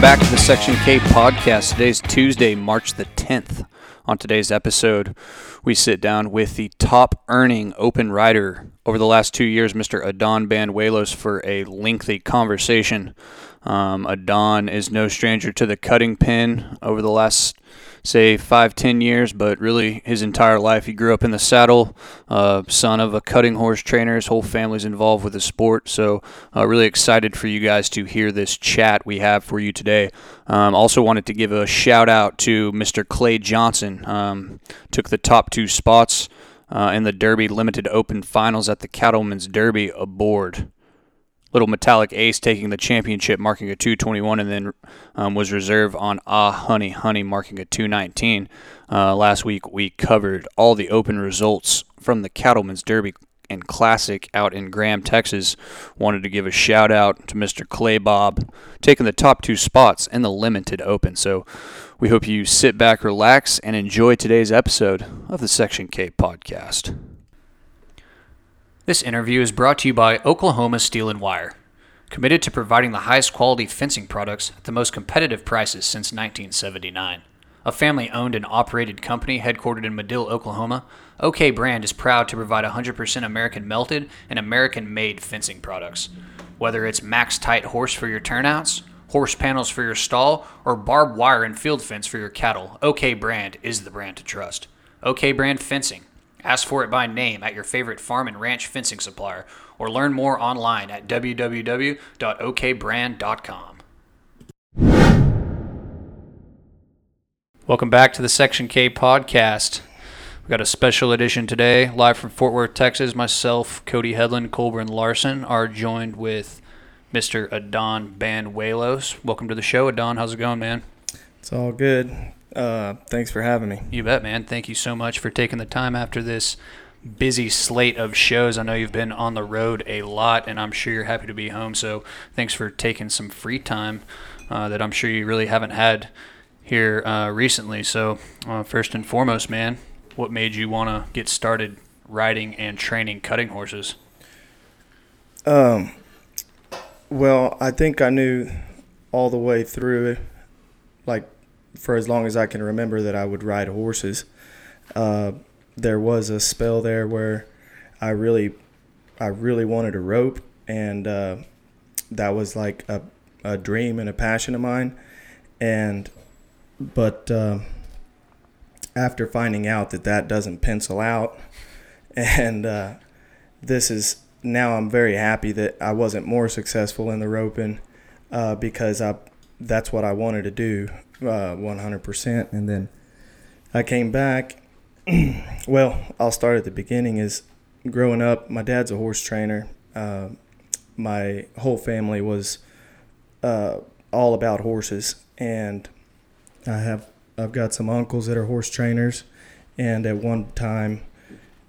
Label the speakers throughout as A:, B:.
A: Welcome back to the Section K podcast. Today's Tuesday, March the 10th. On today's episode, we sit down with the top earning open rider over the last two years, Mr. Adan Banuelos, for a lengthy conversation. Um, Adan is no stranger to the cutting pen over the last say five, ten years, but really his entire life. He grew up in the saddle, uh, son of a cutting horse trainer. His whole family's involved with the sport. So, uh, really excited for you guys to hear this chat we have for you today. Um, also, wanted to give a shout out to Mr. Clay Johnson. Um, took the top two spots uh, in the Derby Limited Open Finals at the Cattlemen's Derby aboard little metallic ace taking the championship marking a 221 and then um, was reserved on ah honey honey marking a 219 uh, last week we covered all the open results from the cattlemen's derby and classic out in graham texas. Wanted to give a shout out to mr clay bob taking the top two spots in the limited open. So we hope you sit back relax and enjoy today's episode of the section k podcast this interview is brought to you by Oklahoma Steel and Wire, committed to providing the highest quality fencing products at the most competitive prices since 1979. A family owned and operated company headquartered in Madill, Oklahoma, OK Brand is proud to provide 100% American melted and American made fencing products. Whether it's max tight horse for your turnouts, horse panels for your stall, or barbed wire and field fence for your cattle, OK Brand is the brand to trust. OK Brand Fencing Ask for it by name at your favorite farm and ranch fencing supplier or learn more online at www.okbrand.com. Welcome back to the Section K podcast. We've got a special edition today, live from Fort Worth, Texas. Myself, Cody Headland, Colburn Larson are joined with Mr. Adan Banuelos. Welcome to the show, Adan. How's it going, man?
B: It's all good. Uh, thanks for having me.
A: You bet, man. Thank you so much for taking the time after this busy slate of shows. I know you've been on the road a lot, and I'm sure you're happy to be home. So thanks for taking some free time uh, that I'm sure you really haven't had here uh, recently. So uh, first and foremost, man, what made you want to get started riding and training cutting horses?
B: Um, well, I think I knew all the way through, like for as long as I can remember that I would ride horses. Uh, there was a spell there where I really, I really wanted a rope, and uh, that was like a, a dream and a passion of mine. And, but uh, after finding out that that doesn't pencil out, and uh, this is now I'm very happy that I wasn't more successful in the roping uh, because I that's what I wanted to do uh, 100%. And then I came back. well, I'll start at the beginning. Is growing up, my dad's a horse trainer. Uh, my whole family was uh, all about horses, and I have I've got some uncles that are horse trainers, and at one time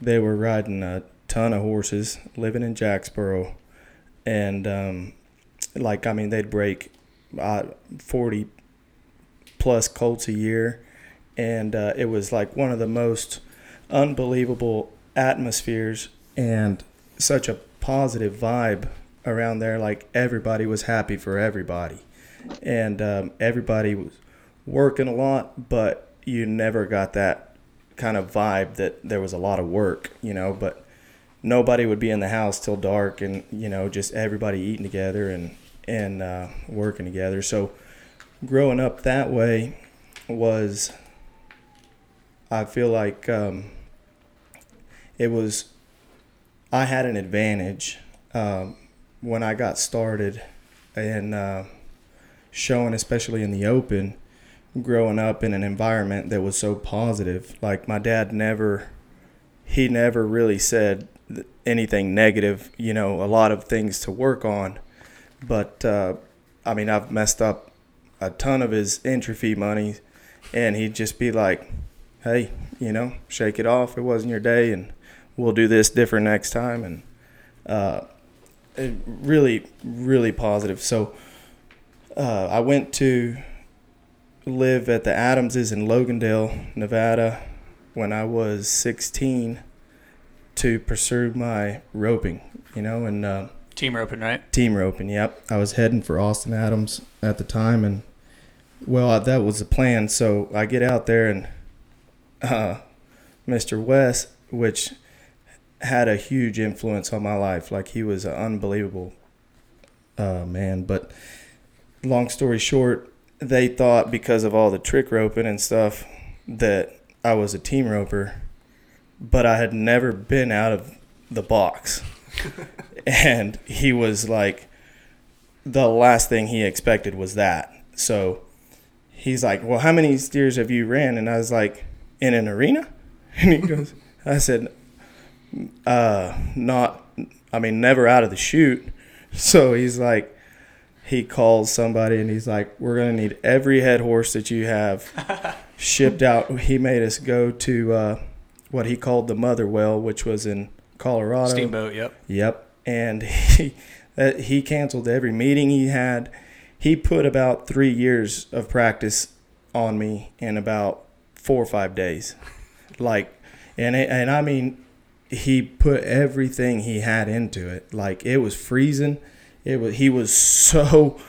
B: they were riding a ton of horses, living in Jacksboro, and um, like I mean they'd break uh, 40 plus colts a year, and uh, it was like one of the most unbelievable atmospheres and such a positive vibe around there. Like everybody was happy for everybody, and um, everybody was working a lot, but you never got that kind of vibe that there was a lot of work, you know. But nobody would be in the house till dark, and you know, just everybody eating together and and uh, working together. So growing up that way was, I feel like um, it was, I had an advantage um, when I got started and uh, showing, especially in the open, growing up in an environment that was so positive. Like my dad never, he never really said anything negative, you know, a lot of things to work on. But uh, I mean, I've messed up a ton of his entry fee money, and he'd just be like, "Hey, you know, shake it off. It wasn't your day, and we'll do this different next time." And uh, really, really positive. So uh, I went to live at the Adamses in Logandale, Nevada, when I was 16 to pursue my roping. You know, and uh,
A: team roping, right?
B: Team roping. Yep. I was heading for Austin Adams at the time, and Well, that was the plan. So I get out there and uh, Mr. West, which had a huge influence on my life. Like he was an unbelievable uh, man. But long story short, they thought because of all the trick roping and stuff that I was a team roper, but I had never been out of the box. and he was like, the last thing he expected was that. So he's like, Well, how many steers have you ran? And I was like, In an arena? And he goes, I said, uh, not, I mean, never out of the chute. So he's like, he calls somebody and he's like, We're going to need every head horse that you have shipped out. He made us go to uh, what he called the Mother Well, which was in Colorado.
A: Steamboat, yep.
B: Yep. And he, he canceled every meeting he had. He put about three years of practice on me in about four or five days. Like, and, it, and I mean, he put everything he had into it. Like, it was freezing. It was, he was so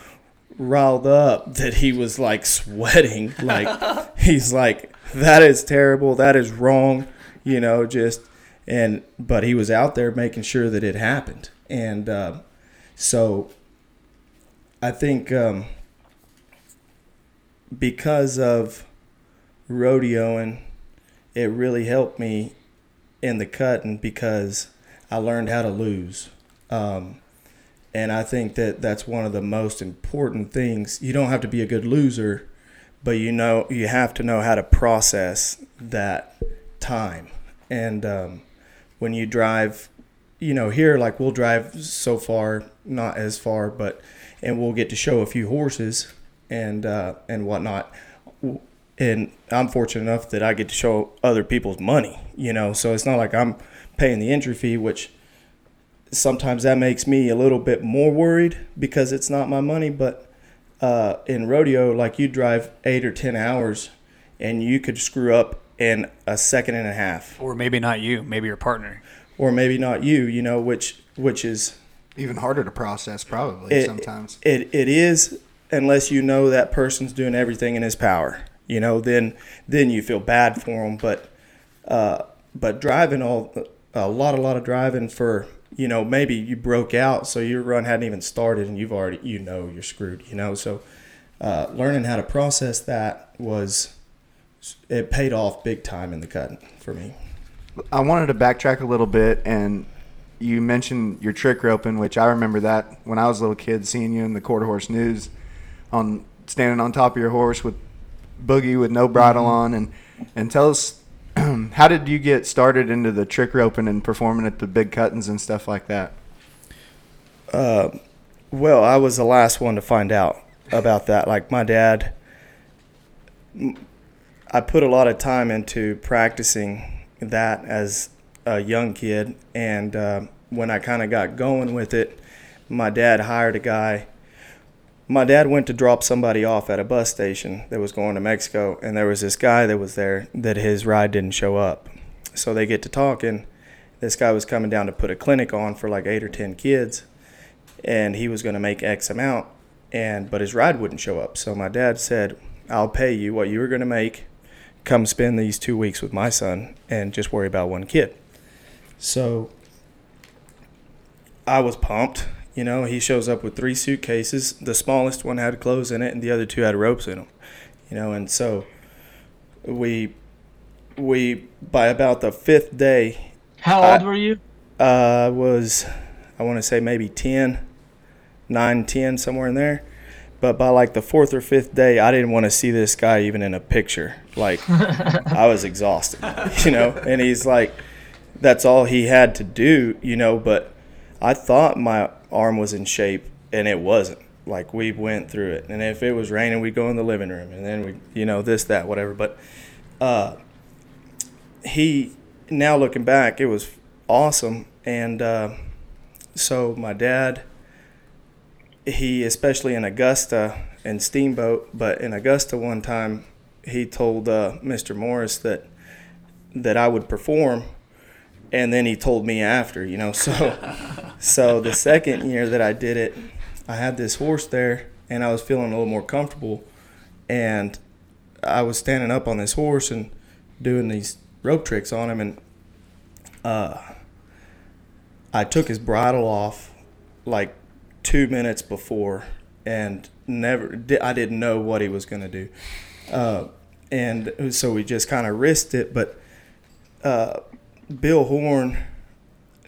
B: riled up that he was like sweating. Like, he's like, that is terrible. That is wrong. You know, just, and, but he was out there making sure that it happened. And, uh, so I think um, because of rodeoing, it really helped me in the cutting because I learned how to lose. Um, and I think that that's one of the most important things. You don't have to be a good loser, but you know you have to know how to process that time. And um, when you drive, you know, here like we'll drive so far, not as far, but and we'll get to show a few horses and uh, and whatnot. And I'm fortunate enough that I get to show other people's money, you know. So it's not like I'm paying the entry fee, which sometimes that makes me a little bit more worried because it's not my money. But uh, in rodeo, like you drive eight or ten hours, and you could screw up in a second and a half,
A: Or maybe not you, maybe your partner.
B: or maybe not you, you know, which which is
C: Even harder to process, probably
B: it,
C: sometimes.
B: It it is unless you know that person's doing everything in his power. You know, then then you feel bad for them. But uh, but driving all a lot a lot of driving for you know maybe you broke out so your run hadn't even started and you've already you know you're screwed. You know, so uh, learning how to process that was it paid off big time in the cutting for me.
C: I wanted to backtrack a little bit, and you mentioned your trick roping, which I remember that when I was a little kid, seeing you in the quarter horse news, on standing on top of your horse with boogie with no bridle on, and and tell us how did you get started into the trick roping and performing at the big cuttings and stuff like that?
B: Uh, well, I was the last one to find out about that. Like my dad, I put a lot of time into practicing that as a young kid, and uh, when I kind of got going with it, my dad hired a guy. My dad went to drop somebody off at a bus station that was going to Mexico, and there was this guy that was there that his ride didn't show up. So they get to talking. This guy was coming down to put a clinic on for like eight or ten kids, and he was going to make X amount, and but his ride wouldn't show up. So my dad said, "I'll pay you what you were going to make. Come spend these two weeks with my son, and just worry about one kid." So I was pumped. You know, he shows up with three suitcases. The smallest one had clothes in it, and the other two had ropes in them. You know, and so we we by about the fifth day,
D: How
B: I-
D: old were you?
B: uh, was I want to say maybe 10, 9, 10, somewhere in there. But by like the fourth or fifth day, I didn't want to see this guy even in a picture. Like I was exhausted, you know. And he's like, that's all he had to do, you know. But I thought my arm was in shape, and it wasn't. Like we went through it, and if it was raining, we'd go in the living room, and then we, you know, this, that, whatever. But uh, he now looking back, it was awesome. And uh, so my dad, he especially in Augusta and Steamboat, but in Augusta one time, he told uh, Mr. Morris that that I would perform, and then he told me after, you know. So so the second year that I did it, I had this horse there, and I was feeling a little more comfortable. and I was standing up on this horse and doing these rope tricks on him, and uh, I took his bridle off like two minutes before, and never I didn't know what he was gonna do, uh, and so we just kind of risked it. But uh, Bill Horn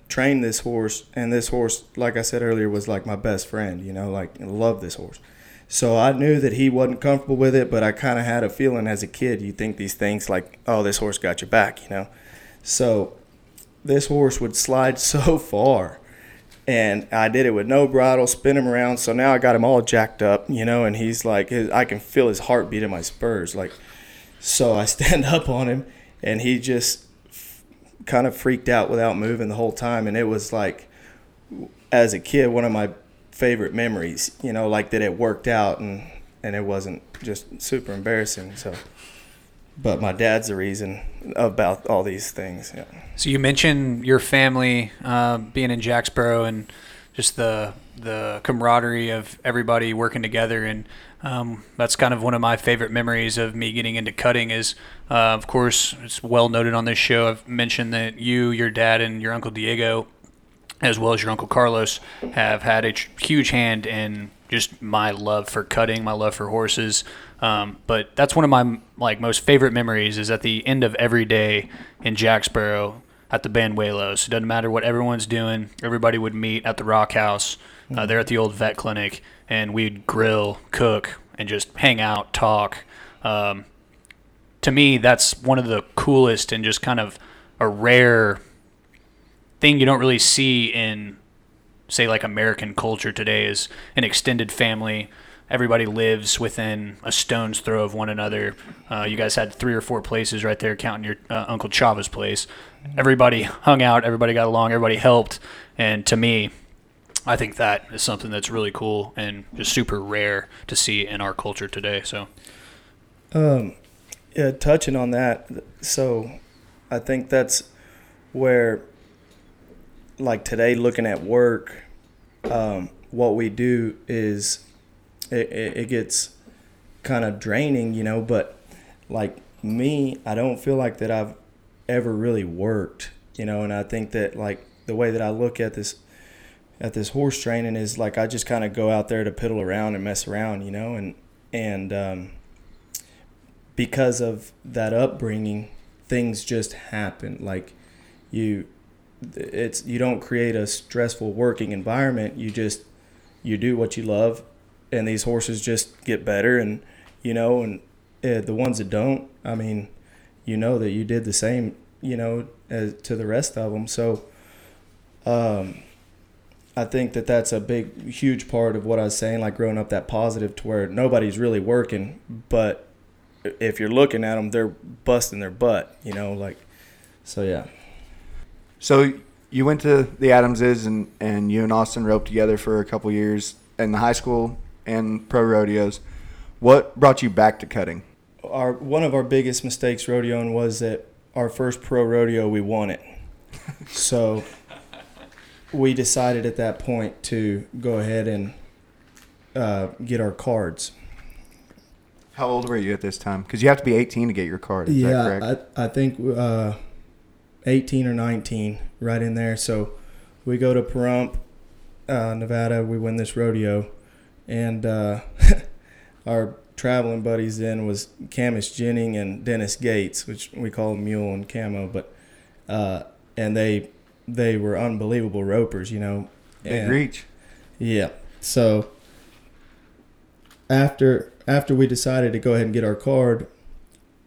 B: trained this horse, and this horse, like I said earlier, was like my best friend. You know, like I love this horse. So I knew that he wasn't comfortable with it, but I kind of had a feeling as a kid, you think these things like, oh, this horse got your back, you know. So this horse would slide so far, and I did it with no bridle, spin him around. So now I got him all jacked up, you know, and he's like, his, I can feel his heartbeat in my spurs, like. So I stand up on him, and he just kind of freaked out without moving the whole time, and it was like, as a kid, one of my favorite memories. You know, like that it worked out and and it wasn't just super embarrassing. So, but my dad's the reason about all these things. Yeah.
A: So you mentioned your family uh, being in Jacksboro and just the the camaraderie of everybody working together and um, that's kind of one of my favorite memories of me getting into cutting is uh, of course it's well noted on this show i've mentioned that you your dad and your uncle diego as well as your uncle Carlos, have had a huge hand in just my love for cutting, my love for horses. Um, but that's one of my like most favorite memories is at the end of every day in Jacksboro at the Banuelos. It doesn't matter what everyone's doing. Everybody would meet at the Rock House. Uh, mm-hmm. there at the old vet clinic, and we'd grill, cook, and just hang out, talk. Um, to me, that's one of the coolest and just kind of a rare thing you don't really see in say like American culture today is an extended family. Everybody lives within a stone's throw of one another. Uh, you guys had three or four places right there, counting your uh, Uncle Chava's place. Everybody hung out, everybody got along, everybody helped, and to me, I think that is something that's really cool and just super rare to see in our culture today. So,
B: um, yeah, touching on that, so I think that's where like today looking at work um, what we do is it, it, it gets kind of draining you know but like me i don't feel like that i've ever really worked you know and i think that like the way that i look at this at this horse training is like i just kind of go out there to piddle around and mess around you know and and um, because of that upbringing things just happen like you it's you don't create a stressful working environment. You just you do what you love, and these horses just get better. And you know, and uh, the ones that don't, I mean, you know that you did the same, you know, as to the rest of them. So, um, I think that that's a big, huge part of what I was saying, like growing up that positive to where nobody's really working, but if you're looking at them, they're busting their butt, you know, like, so yeah.
C: So you went to the Adamses and, and you and Austin roped together for a couple years in the high school and pro rodeos. What brought you back to cutting?
B: Our one of our biggest mistakes rodeoing was that our first pro rodeo we won it. so we decided at that point to go ahead and uh, get our cards.
C: How old were you at this time? Because you have to be 18 to get your card. Is
B: yeah, I, I think uh, 18 or 19, right in there. So we go to Pahrump, uh, Nevada. We win this rodeo, and uh, our traveling buddies then was Camus Jennings and Dennis Gates, which we call Mule and Camo, but uh, and they they were unbelievable ropers, you know.
C: Big reach.
B: Yeah. So after after we decided to go ahead and get our card,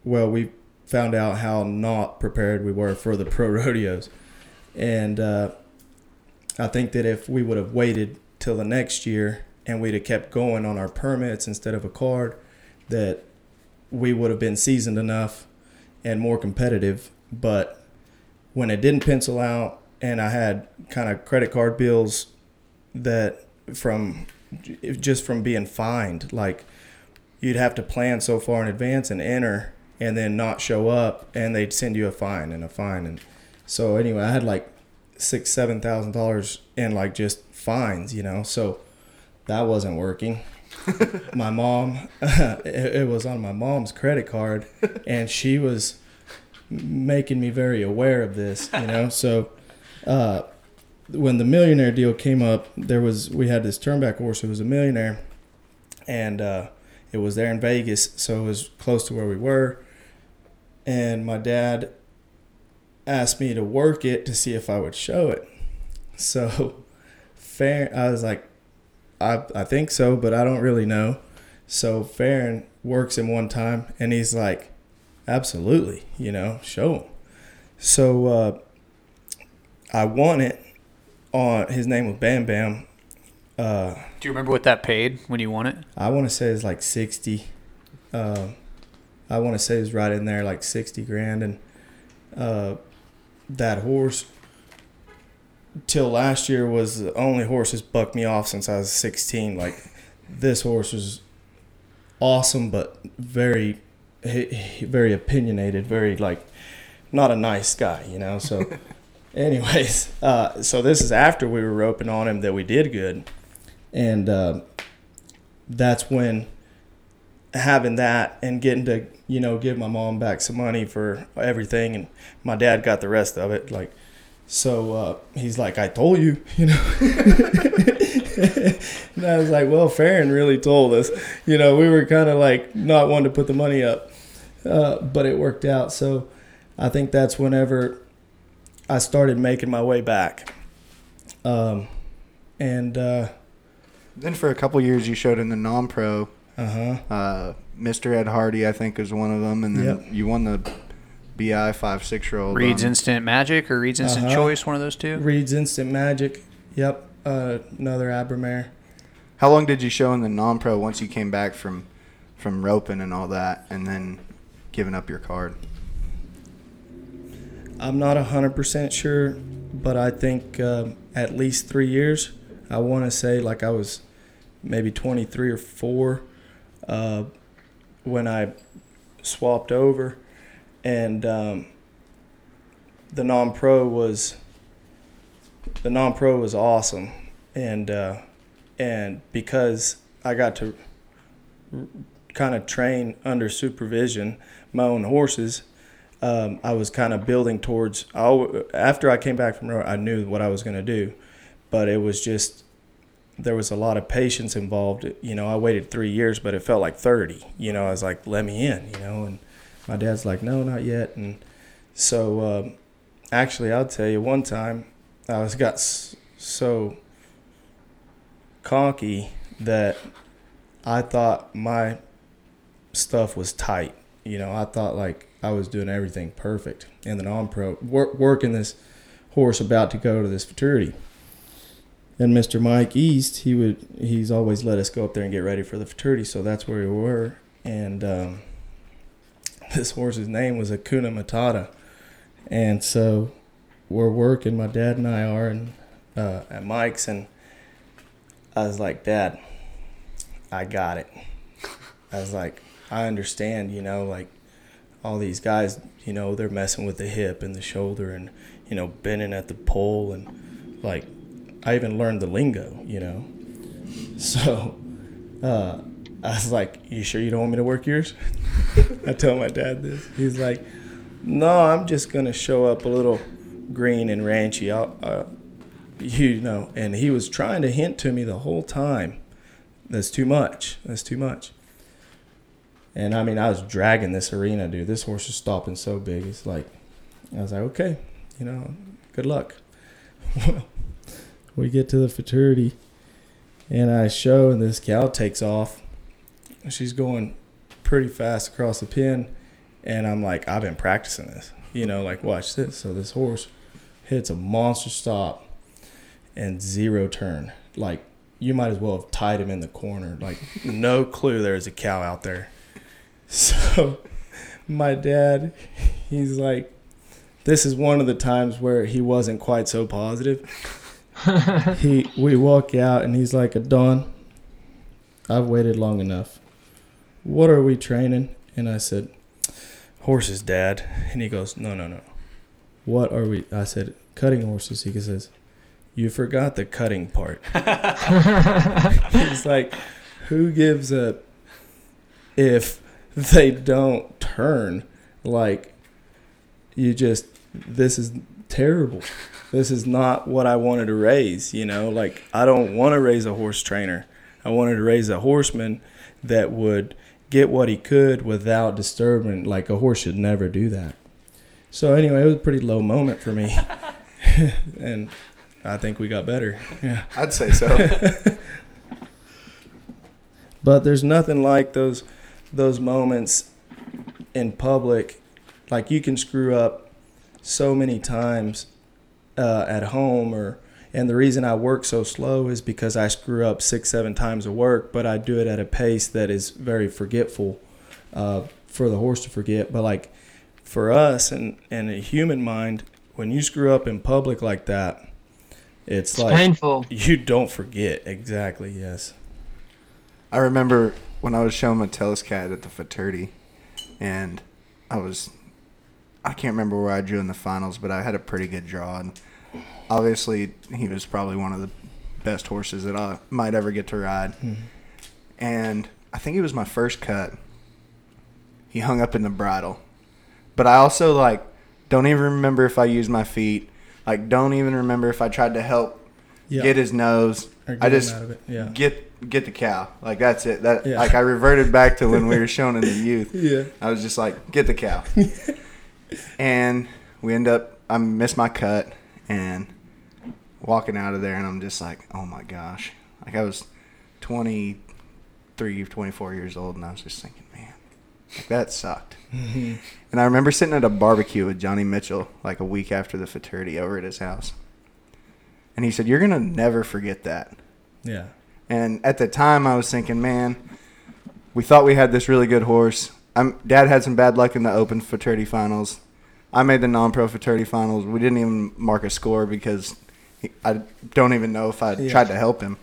B: well, we found out how not prepared we were for the pro rodeos. And uh, I think that if we would have waited till the next year and we'd have kept going on our permits instead of a card, that we would have been seasoned enough and more competitive. But when it didn't pencil out, and I had kind of credit card bills that from just from being fined, like you'd have to plan so far in advance and enter and then not show up and they'd send you a fine and a fine and so anyway i had like six seven thousand dollars in like just fines you know so that wasn't working my mom, it, it was on my mom's credit card, and she was making me very aware of this, you know. So, uh, when the millionaire deal came up, there was we had this turnback horse who was a millionaire, and uh, it was there in Vegas, so it was close to where we were. And my dad asked me to work it to see if I would show it. So, fair, I was like, I I think so, but I don't really know. So Farron works him one time, and he's like, absolutely, you know, show him. So uh, I won it on his name was Bam Bam. Uh,
A: Do you remember what that paid when you won it?
B: I want to say it's like sixty. Uh, I want to say it's right in there, like sixty grand, and uh, that horse till last year was the only horse that's bucked me off since I was sixteen. Like this horse was awesome, but very, very opinionated, very like not a nice guy, you know. So, anyways, uh, so this is after we were roping on him that we did good, and uh, that's when having that and getting to you know give my mom back some money for everything, and my dad got the rest of it, like. So uh, he's like, I told you, you know. and I was like, well, Farron really told us. You know, we were kind of like not wanting to put the money up, uh, but it worked out. So I think that's whenever I started making my way back. Um, and uh
C: Then for a couple years, you showed in the non-pro.
B: Uh-huh.
C: Uh, Mr. Ed Hardy, I think, is one of them, and then
B: Yep.
C: you won the BI five six year old.
A: Reed's Instant Magic or reads Instant
B: Uh-huh.
A: Choice, one of those two?
B: reads Instant Magic. Yep. Uh, another Abermare.
C: How long did you show in the non-pro once you came back from from roping and all that, and then giving up your card?
B: I'm not hundred percent sure, but I think um, at least three years. I want to say like I was maybe 23 or four uh, when I swapped over, and um, the non-pro was the non-pro was awesome, and uh, and because I got to kind of train under supervision my own horses um, I was kind of building towards. I, after I came back from Rome, I knew what I was going to do, but it was just there was a lot of patience involved. You know, I waited three years, but it felt like thirty. You know, I was like, "Let me in," you know, and my dad's like, "No, not yet." And so, um, actually, I'll tell you, one time I was got so conky that I thought my stuff was tight. You know, I thought like I was doing everything perfect. And then on pro, wor- working this horse about to go to this futurity. And Mr. Mike East, he would he's always let us go up there and get ready for the futurity. So that's where we were. And um, this horse's name was Akuna Matata. And so we're working, my dad and I are, and uh, at Mike's, and I was like, Dad, I got it. I was like, I understand, you know, like all these guys, you know, they're messing with the hip and the shoulder and, you know, bending at the pole and like I even learned the lingo, you know. So uh, I was like, You sure you don't want me to work yours? I tell my dad this. He's like, No, I'm just gonna show up a little green and ranchy. Uh, you know, and he was trying to hint to me the whole time. That's too much. That's too much. And I mean, I was dragging this arena, dude. This horse is stopping so big. It's like, I was like, okay, you know, good luck. Well, we get to the futurity, and I show, and this cow takes off. She's going pretty fast across the pen, and I'm like, I've been practicing this. You know, like, watch this. So this horse hits a monster stop and zero turn. Like, you might as well have tied him in the corner. Like, no clue there's a cow out there. So, my dad, he's like, this is one of the times where he wasn't quite so positive. he, we walk out and he's like, Don, I've waited long enough. What are we training? And I said, horses, dad. And he goes, no, no, no. What are we? I said, cutting horses. He says, you forgot the cutting part. He's like, who gives a if they don't turn like you just this is terrible this is not what i wanted to raise you know like i don't want to raise a horse trainer i wanted to raise a horseman that would get what he could without disturbing like a horse should never do that so anyway it was a pretty low moment for me and i think we got better yeah
C: I'd say so.
B: But there's nothing like those those moments in public. Like you can screw up so many times uh, at home, or and the reason I work so slow is because I screw up six seven times a work, but I do it at a pace that is very forgetful uh, for the horse to forget. But like for us and and a human mind, when you screw up in public like that, it's,
D: It's
B: like
D: painful.
B: you don't forget. Exactly. Yes.
C: I remember when I was showing Metellus cat at the futurity, and I was, I can't remember where I drew in the finals, but I had a pretty good draw, and obviously he was probably one of the best horses that I might ever get to ride, mm-hmm. and I think it was my first cut. He hung up in the bridle, but I also like don't even remember if I used my feet. Like don't even remember if I tried to help
B: Yeah.
C: get his nose.
B: Or
C: I just
B: out of it, yeah.
C: get get the cow. Like that's it. That
B: Yeah.
C: like I reverted back to when we were shown in the youth.
B: Yeah.
C: I was just like, get the cow. and we end up I missed my cut and walking out of there and I'm just like, oh my gosh. Like I was 23, 24 years old and I was just thinking, man, like that sucked. Mm-hmm. And I remember sitting at a barbecue with Johnny Mitchell like a week after the futurity over at his house. And he said, You're going to never forget that.
B: Yeah.
C: And at the time, I was thinking, man, we thought we had this really good horse. I'm, Dad had some bad luck in the Open futurity finals. I made the non-pro futurity finals. We didn't even mark a score because I don't even know if I
B: Yeah.
C: tried to help him.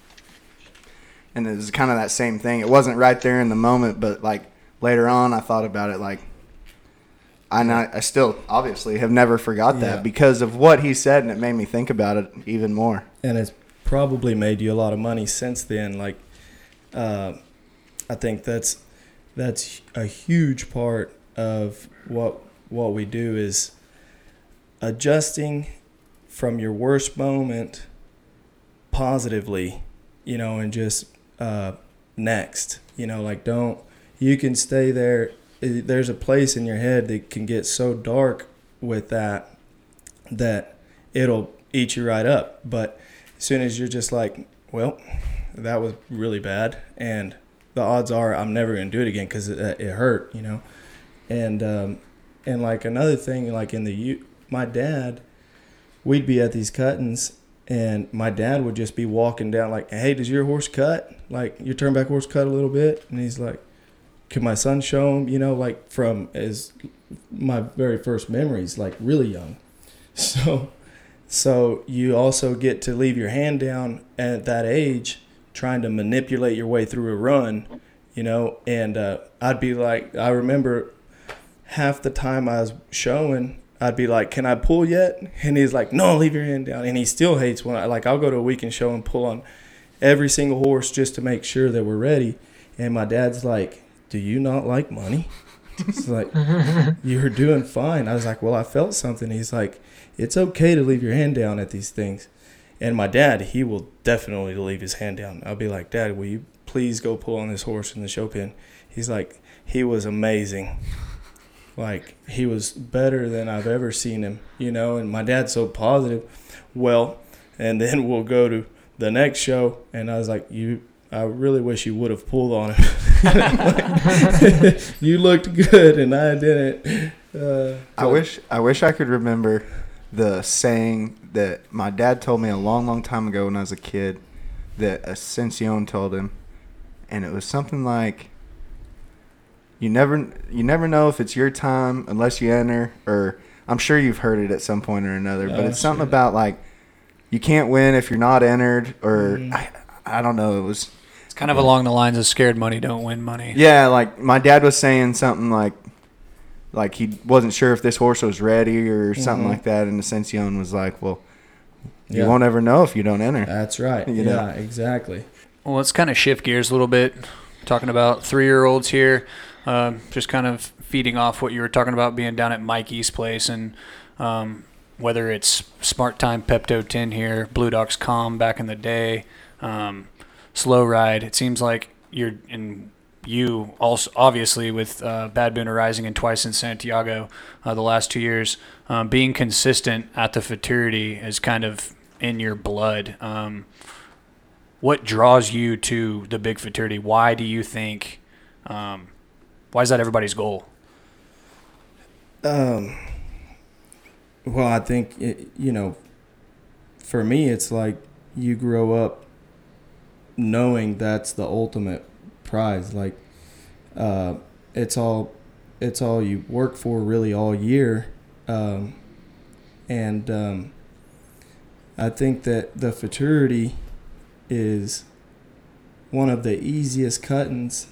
C: And it was kind of that same thing. It wasn't right there in the moment, but like later on, I thought about it. Like, I not, I still obviously have never forgot that
B: Yeah.
C: because of what he said, and it made me think about it even more.
B: and it's probably made you a lot of money since then. Like, uh, I think that's that's a huge part of what what we do is adjusting from your worst moment positively, you know, and just uh, next, you know, like don't you can stay there. There's a place in your head that can get so dark with that that it'll eat you right up. But as soon as you're just like, well, that was really bad, and the odds are I'm never gonna do it again because it, it hurt, you know. And um, and like another thing, like in the my dad, we'd be at these cuttings, and my dad would just be walking down like, hey, does your horse cut? Like your turnback horse cut a little bit, and he's like, can my son show him? You know, like from as my very first memories, like really young. So so you also get to leave your hand down at that age, trying to manipulate your way through a run, you know. And uh, I'd be like, I remember half the time I was showing, I'd be like, "Can I pull yet?" And he's like, "No, leave your hand down." And he still hates when I like I'll go to a weekend show and pull on every single horse just to make sure that we're ready. And my dad's like, "Do you not like money?" It's like you're doing fine. I was like, well, I felt something. He's like, it's okay to leave your hand down at these things. And my dad, he will definitely leave his hand down. I'll be like, Dad, will you please go pull on this horse in the show pen? He's like, he was amazing. Like he was better than I've ever seen him, you know. And my dad's so positive. Well, and then we'll go to the next show, and I was like, you. I really wish you would have pulled on him. you looked good, and I didn't. Uh,
C: I wish I wish I could remember the saying that my dad told me a long, long time ago when I was a kid that Ascension told him, and it was something like, "You never, you never know if it's your time unless you enter." Or I'm sure you've heard it at some point or another, but
B: Oh,
C: it's something
B: sure.
C: about like you can't win if you're not entered, or
B: Mhm.
C: I, I don't know. It was
A: It's kind of along the lines of scared money don't win money.
C: yeah, like my dad was saying something like, like he wasn't sure if this horse was ready or something
B: Mhm.
C: like that, and Ascension was like, "Well, you
B: Yeah.
C: won't ever know if you don't enter."
B: That's right.
C: You
B: yeah,
C: know?
B: exactly.
A: Well, let's kind of shift gears a little bit. Talking about three-year-olds here, um, just kind of feeding off what you were talking about being down at Mikey's place, and um, whether it's Smart Time Pepto 10 here, Blue Docs Calm back in the day, um, Slow Ride. It seems like you're in you also obviously with uh, Bad Boona Rising and twice in Santiago uh, the last two years, um, being consistent at the futurity is kind of in your blood. Um, what draws you to the big futurity? Why do you think? Um, why is that everybody's goal?
B: Um, well, I think it, you know, for me, it's like you grow up knowing that's the ultimate prize. Like, uh, it's all, it's all you work for really all year, um, and um, I think that the futurity is one of the easiest cuttings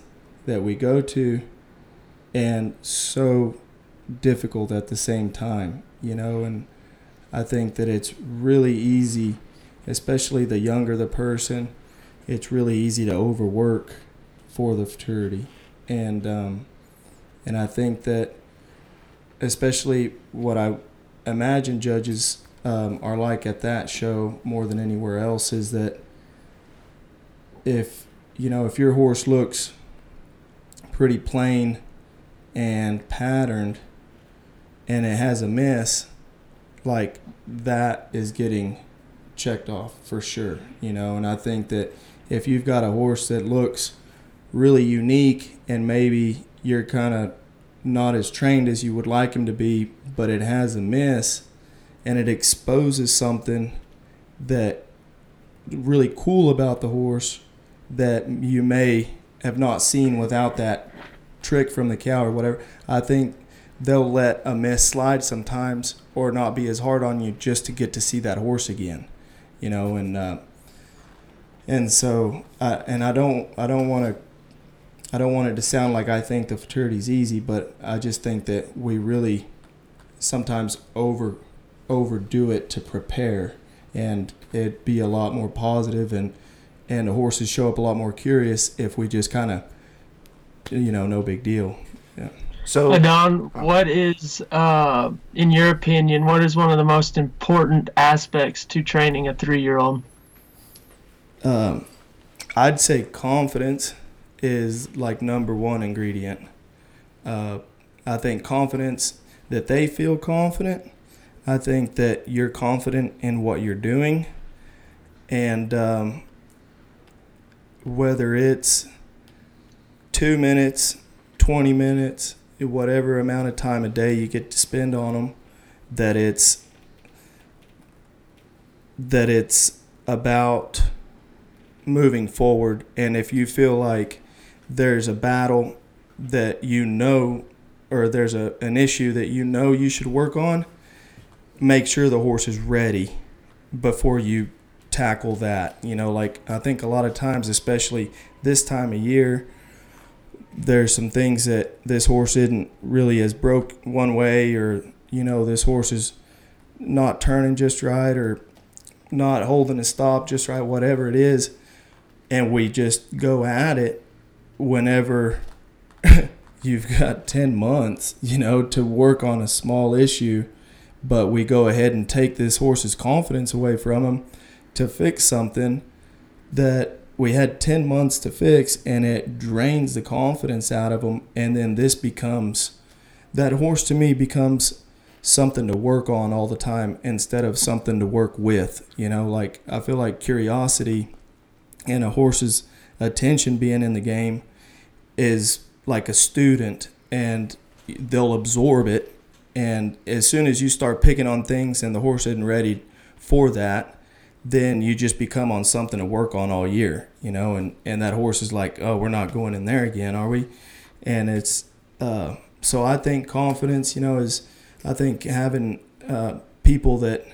B: that we go to, and so difficult at the same time, you know, and I think that it's really easy, especially the younger the person, it's really easy to overwork for the futurity. And um, and I think that especially what I imagine judges um, are like at that show more than anywhere else is that if you know if your horse looks pretty plain and patterned and it has a miss, like that is getting checked off for sure, you know. And I think that if you've got a horse that looks really unique and maybe you're kind of not as trained as you would like him to be, but it has a miss and it exposes something that really cool about the horse that you may have not seen without that trick from the cow or whatever. I think they'll let a miss slide sometimes or not be as hard on you just to get to see that horse again, you know, and uh, and so I, and I don't I don't want to I don't want it to sound like I think the futurity's easy, but I just think that we really sometimes over overdo it to prepare and it'd be a lot more positive and and the horses show up a lot more curious if we just kind of you know no big deal. Yeah.
D: So Adan, what is uh in your opinion what is one of the most important aspects to training a 3-year-old
B: um I'd say confidence is like number one ingredient. Uh I think confidence that they feel confident. I think that you're confident in what you're doing. And um, whether it's two minutes, 20 minutes, whatever amount of time a day you get to spend on them, that it's that it's about moving forward. And if you feel like there's a battle that you know, or there's a, an issue that you know you should work on, make sure the horse is ready before you tackle that. You know, like I think a lot of times, especially this time of year, there's some things that this horse isn't really as broke one way, or you know, this horse is not turning just right, or not holding a stop just right, whatever it is, and we just go at it whenever you've got 10 months, you know, to work on a small issue, but we go ahead and take this horse's confidence away from him to fix something that we had 10 months to fix and it drains the confidence out of them and then this becomes that horse to me becomes something to work on all the time instead of something to work with you know? Like i feel like curiosity and a horse's attention being in the game is like a student and they'll absorb it and as soon as you start picking on things and the horse isn't ready for that then you just become on something to work on all year, you know, and, and that horse is like, oh, we're not going in there again, are we? And it's, uh, so I think confidence, you know, is, I think having uh, people that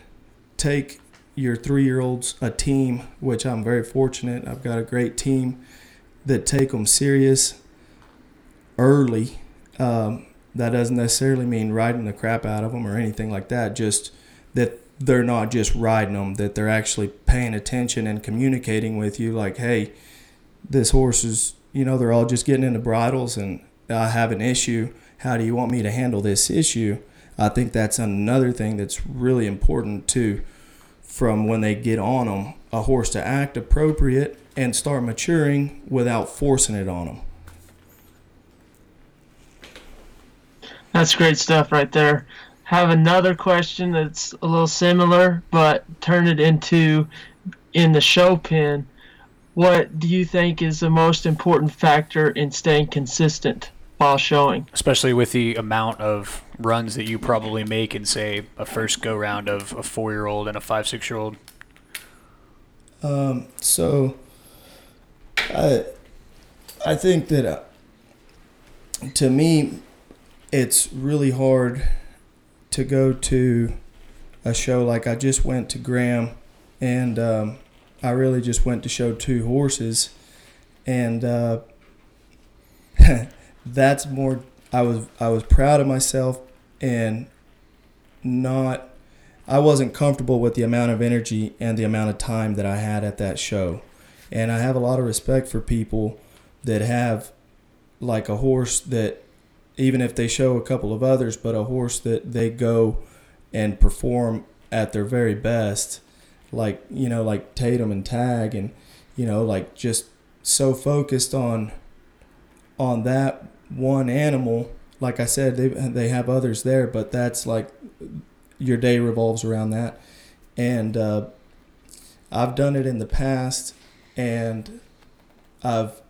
B: take your three year olds, a team, which I'm very fortunate, I've got a great team that take them serious early. Um, that doesn't necessarily mean riding the crap out of them or anything like that, just that they're not just riding them, that they're actually paying attention and communicating with you like, hey, this horse is, you know, they're all just getting into bridles and I have an issue. How do you want me to handle this issue? I think that's another thing that's really important too from when they get on them, a horse to act appropriate and start maturing without forcing it on them.
D: That's great stuff right there. Have another question that's a little similar, but turn it into in the show pen. What do you think is the most important factor in staying consistent while showing?
A: Especially with the amount of runs that you probably make in, say, a first go round of a four year old and a five, six year old.
B: Um, so, I, I think that uh, to me, it's really hard to go to a show like I just went to Graham, and um, I really just went to show two horses, and uh, that's more. I was I was proud of myself and not. I wasn't comfortable with the amount of energy and the amount of time that I had at that show, and I have a lot of respect for people that have like a horse that even if they show a couple of others, but a horse that they go and perform at their very best, like you know, like Tatum and Tag, and you know, like just so focused on on that one animal. Like I said, they they have others there, but that's like your day revolves around that, and uh, I've done it in the past, and I've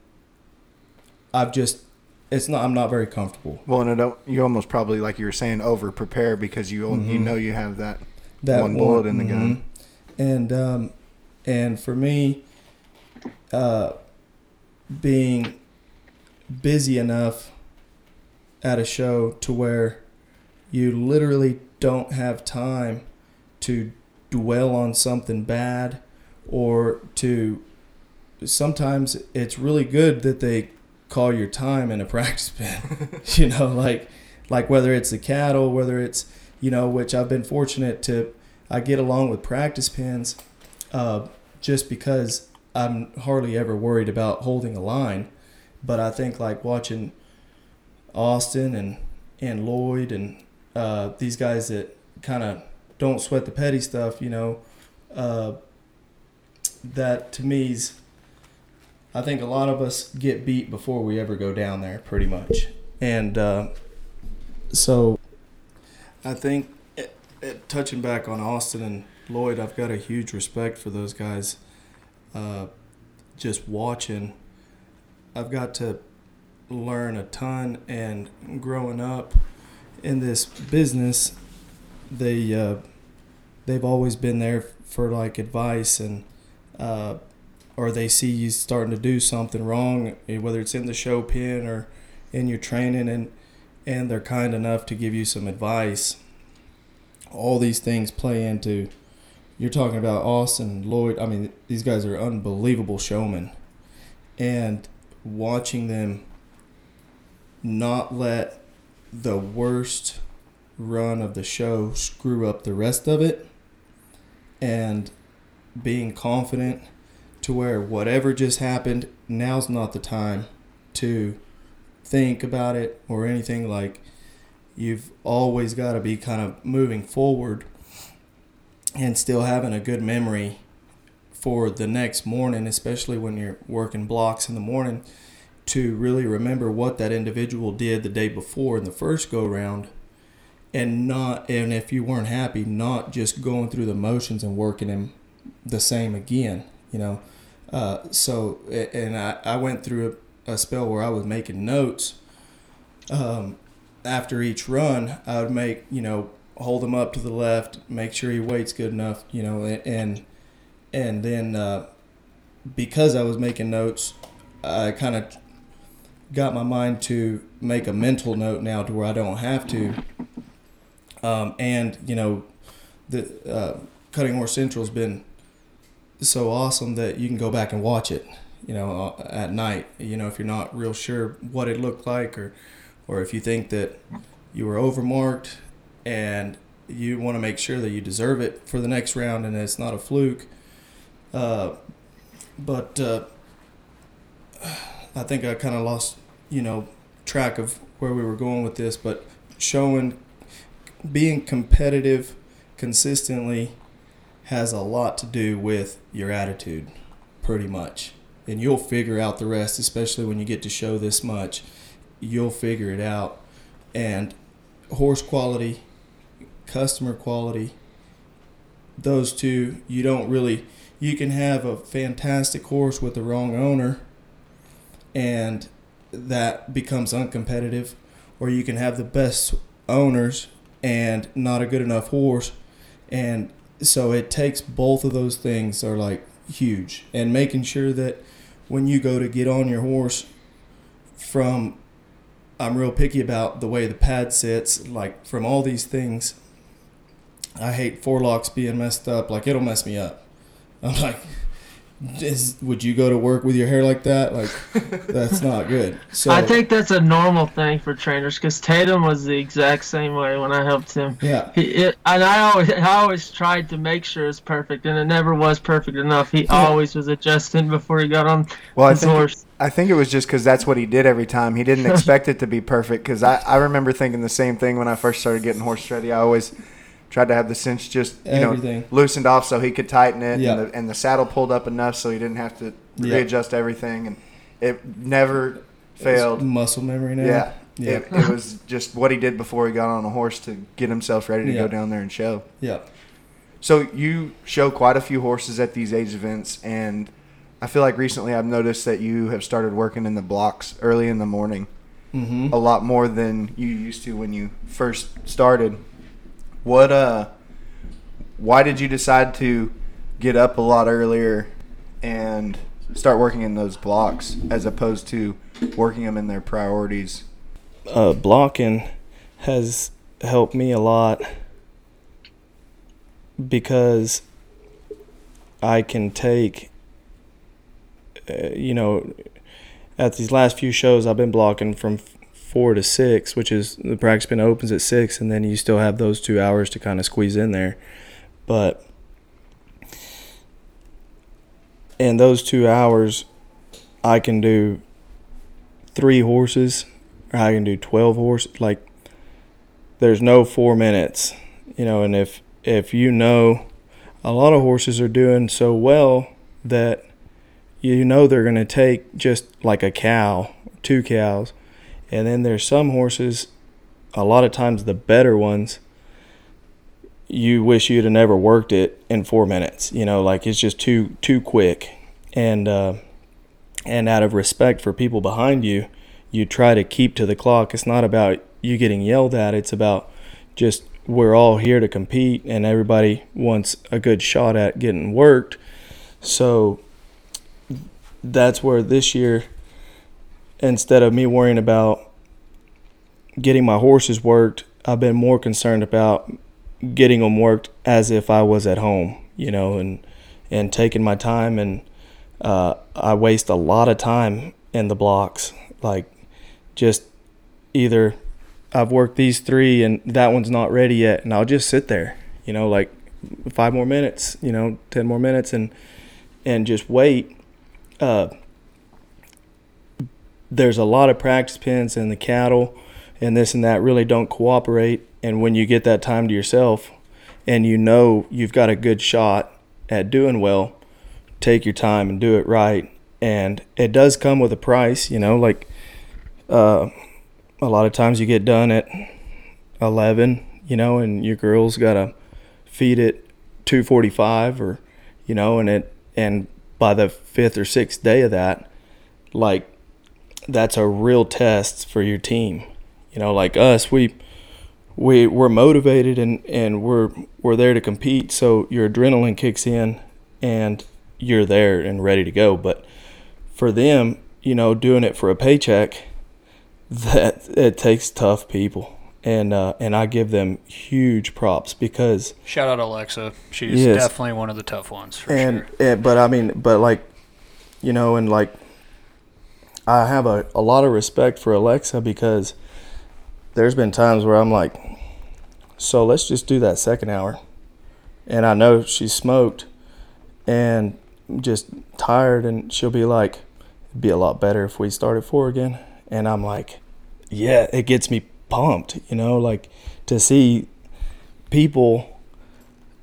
B: I've just it's not. I'm not very comfortable.
C: Well, and it, don't- you almost probably like you were saying over prepare because you you
B: Mhm.
C: know you have that.
B: That
C: One bullet in the
B: mhm.
C: gun.
B: And um, and for me, uh, being busy enough at a show to where you literally don't have time to dwell on something bad or to sometimes it's really good that they call your time in a practice pen you know like like whether it's the cattle whether it's you know which i've been fortunate to i get along with practice pens uh, just because i'm hardly ever worried about holding a line. But i think like watching austin and and lloyd and uh, these guys that kind of don't sweat the petty stuff you know uh, that to me's I think a lot of us get beat before we ever go down there, pretty much. And uh, so I think, it, it, touching back on Austin and Lloyd, I've got a huge respect for those guys. Uh, just watching, I've got to learn a ton. And growing up in this business, they uh, they've always been there for like advice and. Uh, or they see you starting to do something wrong, eh, whether it's in the show pen or in your training, and and they're kind enough to give you some advice. All these things play into. You're talking about Austin Lloyd. I mean, these guys are unbelievable showmen, and watching them not let the worst run of the show screw up the rest of it, and being confident to where whatever just happened, now's not the time to think about it or anything like you've always got to be kind of moving forward and still having a good memory for the next morning, especially when you're working blocks in the morning, to really remember what that individual did the day before in the first go round and not and if you weren't happy, not just going through the motions and working him the same again you know. Uh, so, and I, I went through a, a spell where I was making notes. Um, after each run, I would make, you know, hold him up to the left, make sure he waits good enough, you know, and and then uh, because I was making notes, I kind of got my mind to make a mental note now to where I don't have to. Um, and you know, the uh, Cutting Horse Central's been so awesome that you can go back and watch it you know uh, at night you know if you're not real sure what it looked like or or if you think that you were overmarked and you want to make sure that you deserve it for the next round and it's not a fluke. Uh, but uh, I think I kind of lost, you know, track of where we were going with this, but showing being competitive consistently has a lot to do with your attitude, pretty much. And you'll figure out the rest, especially when you get to show this much. You'll figure it out. And horse quality, customer quality, those two, you don't really. You can have a fantastic horse with the wrong owner, and that becomes uncompetitive, or you can have the best owners and not a good enough horse, and so it takes both of those things are like huge, and making sure that when you go to get on your horse from I'm real picky about the way the pad sits, like from all these things. I hate forelocks being messed up. Like it'll mess me up. I'm like, is, would you go to work with your hair like that? Like, that's not good. So
D: I think that's a normal thing for trainers because Tatum was the exact same way when I helped him.
B: yeah,
D: He, it, and I always, I always tried to make sure it's perfect, and it never was perfect enough. He hmm. always was adjusting before he got on
C: Well, I think
D: horse.
C: I think it was just because that's what he did every time. He didn't expect it to be perfect. Because I, I remember thinking the same thing when I first started getting horse ready. I always tried to have the cinch just you
B: Everything.
C: know loosened off so he could tighten it,
B: Yeah.
C: and, the, and the saddle pulled up enough so he didn't have to
B: Yeah.
C: readjust everything, and it never failed.
B: muscle memory now.
C: Yeah.
B: yeah,
C: It, it was just what he did before he got on a horse to get himself ready to
B: Yeah.
C: go down there and show.
B: yeah.
C: So you show quite a few horses at these age events, and I feel like recently I've noticed that you have started working in the blocks early in the morning,
B: Mm-hmm.
C: a lot more than you used to when you first started. What uh, why did you decide to get up a lot earlier and start working in those blocks as opposed to working them in their priorities?
B: uh, blocking has helped me a lot because I can take, uh, you know, at these last few shows, I've been blocking from four to six, which is the practice pen opens at six, and then you still have those two hours to kind of squeeze in there. But in those two hours, I can do three horses or I can do 12 horses. Like, there's no four minutes, you know. And if if you know, a lot of horses are doing so well that you know they're going to take just like a cow, two cows, and then there's some horses. A lot of times, the better ones, you wish you'd have never worked it in four minutes. You know, like it's just too too quick, and uh, and out of respect for people behind you, you try to keep to the clock. It's not about you getting yelled at. It's about just we're all here to compete, and everybody wants a good shot at getting worked. So that's where this year, instead of me worrying about getting my horses worked, I've been more concerned about getting them worked as if I was at home, you know, and and taking my time and uh, I waste a lot of time in the blocks, like just either I've worked these three and that one's not ready yet, and I'll just sit there, you know, like five more minutes, you know, ten more minutes, and and just wait. Uh, there's a lot of practice pens and the cattle and this and that really don't cooperate. And when you get that time to yourself and you know you've got a good shot at doing well, take your time and do it right. And it does come with a price, you know, like uh, a lot of times you get done at 11, you know, and your girl's got to feed it 245 or, you know, and it, and by the fifth or sixth day of that, like that's a real test for your team. You know, like us, we we we're motivated and and we're we're there to compete. So your adrenaline kicks in, and you're there and ready to go. But for them, you know, doing it for a paycheck, that it takes tough people, and uh, and I give them huge props because
A: Shout out Alexa. She's
B: Yes.
A: definitely one of the tough ones for
B: and,
A: sure.
B: and but I mean, but like, you know, and like, I have a, a lot of respect for Alexa because there's been times where I'm like, so let's just do that second hour, and I know she's smoked and just tired, and she'll be like, it'd be a lot better if we start at four again. And I'm like, yeah, it gets me pumped, you know, like to see people,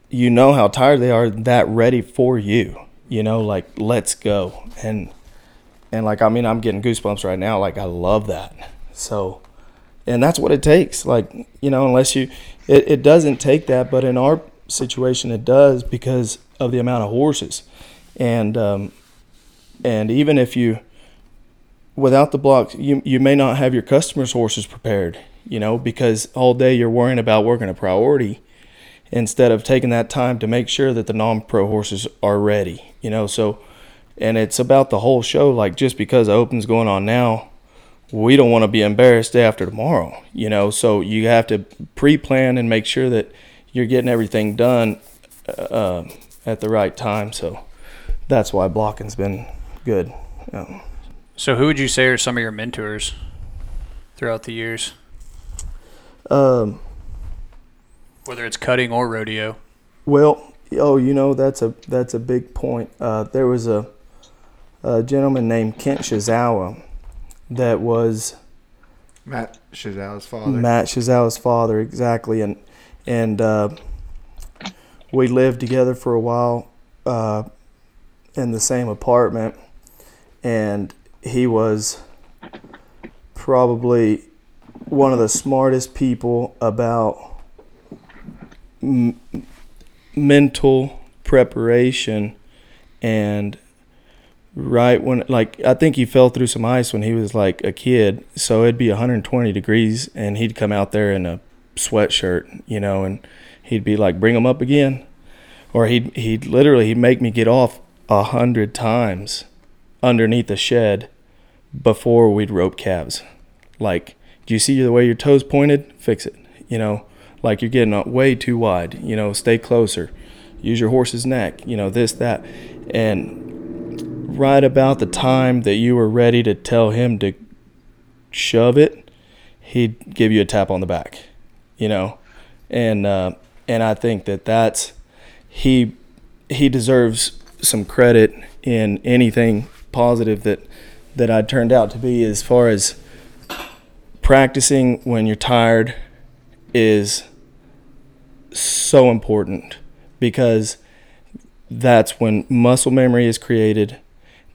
B: you know how tired they are, that ready for you, you know, like let's go. And and like I mean, I'm getting goosebumps right now. Like I love that. So, and that's what it takes. Like you know, unless you, it, it doesn't take that, but in our situation, it does because of the amount of horses, and um, and even if you without the blocks, you you may not have your customers' horses prepared. You know, because all day you're worrying about working a priority instead of taking that time to make sure that the non-pro horses are ready. You know, so and it's about the whole show. Like just because Open's going on now, we don't want to be embarrassed day after tomorrow. You know, so you have to pre-plan and make sure that you're getting everything done uh, at the right time. So that's why blocking's been good. Um,
A: So, who would you say are some of your mentors throughout the years,
B: um,
A: whether it's cutting or rodeo?
B: Well, oh, you know that's a that's a big point. Uh, there was a, a gentleman named Kent Shizawa that was
C: Matt Shizawa's father.
B: Matt Shizawa's father, exactly, and and uh, we lived together for a while uh, in the same apartment, and he was probably one of the smartest people about m- mental preparation and right when like I think he fell through some ice when he was like a kid. So it'd be 120 degrees and he'd come out there in a sweatshirt you know and he'd be like bring him up again. Or he'd he'd literally he'd make me get off a hundred times underneath the shed before we'd rope calves. Like do you see the way your toes pointed? Fix it. You know like you're getting uh, way too wide. You know stay closer. Use your horse's neck. You know this that. And right about the time that you were ready to tell him to shove it he'd give you a tap on the back you know and uh, and I think that that's he he deserves some credit in anything positive that that I turned out to be as far as practicing when you're tired is so important because that's when muscle memory is created.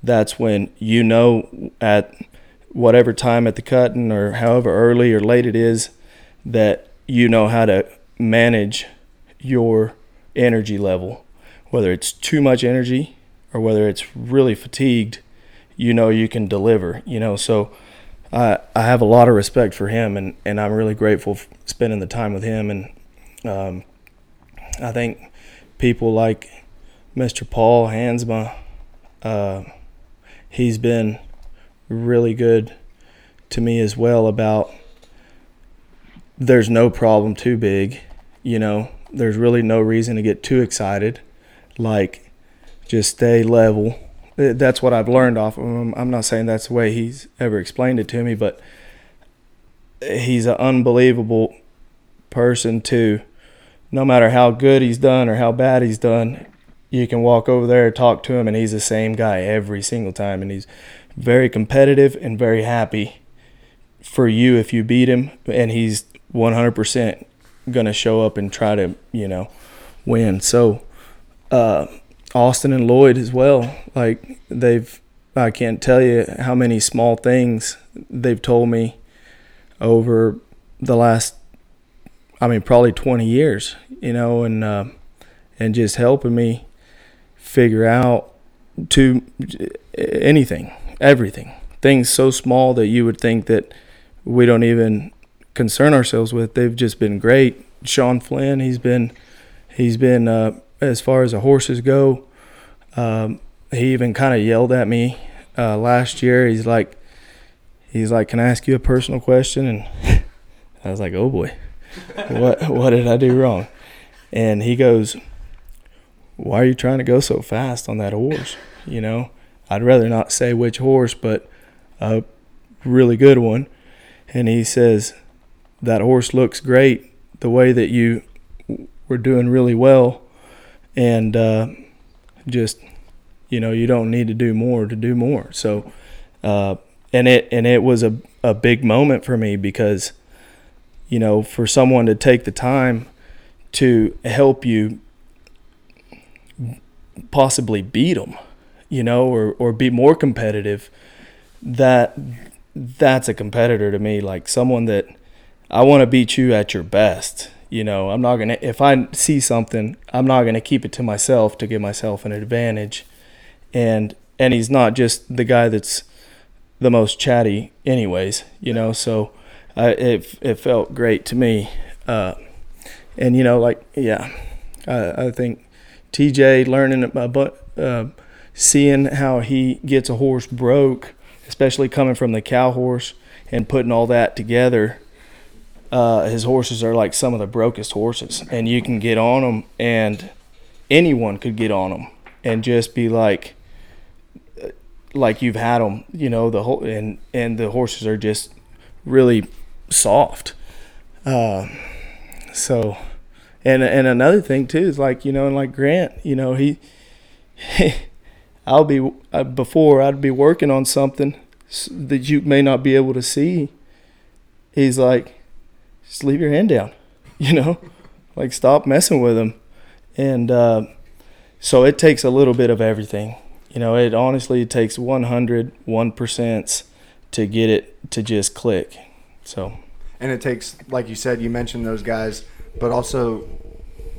B: That's when you know at whatever time at the cutting or however early or late it is that you know how to manage your energy level. Whether it's too much energy or whether it's really fatigued, you know you can deliver, you know. So I I have a lot of respect for him and, and I'm really grateful for spending the time with him and um, I think people like Mr. Paul Hansma, uh, he's been really good to me as well about there's no problem too big, you know, there's really no reason to get too excited. Like, just stay level. That's what I've learned off of him. I'm not saying that's the way he's ever explained it to me, but he's an unbelievable person to no matter how good he's done or how bad he's done, you can walk over there talk to him and he's the same guy every single time and he's very competitive and very happy for you if you beat him and he's 100% going to show up and try to, you know, win. So uh, Austin and Lloyd as well, like they've I can't tell you how many small things they've told me over the last I mean, probably 20 years, you know, and uh, and just helping me figure out to anything, everything, things so small that you would think that we don't even concern ourselves with. They've just been great. Sean Flynn, he's been he's been uh, as far as the horses go. Um, he even kind of yelled at me uh, last year. He's like, he's like, "Can I ask you a personal question?" And I was like, "Oh boy." what what did I do wrong? And he goes, Why are you trying to go so fast on that horse? You know, I'd rather not say which horse, but a really good one. And he says, That horse looks great the way that you were doing really well. And uh, just, you know, you don't need to do more to do more. So uh, and it and it was a a big moment for me because, you know, for someone to take the time to help you possibly beat them, you know, or or be more competitive, that that's a competitor to me. Like someone that I want to beat you at your best. You know, I'm not gonna if I see something, I'm not gonna keep it to myself to give myself an advantage. And and he's not just the guy that's the most chatty, anyways. You know, so I, it it felt great to me. Uh, and you know, like yeah, I, I think TJ learning about uh, seeing how he gets a horse broke, especially coming from the cow horse and putting all that together uh, his horses are like some of the brokest horses, and you can get on them, and anyone could get on them, and just be like, like you've had them, you know, the whole, and and the horses are just really soft. Uh, so, and and another thing too is like you know, and like Grant, you know, he, I'll be uh, before I'd be working on something that you may not be able to see. He's like just leave your hand down, you know, like stop messing with them. And uh, so it takes a little bit of everything. You know, it honestly it takes 100, 1% to get it to just click. So,
C: and it takes, like you said, you mentioned those guys, but also,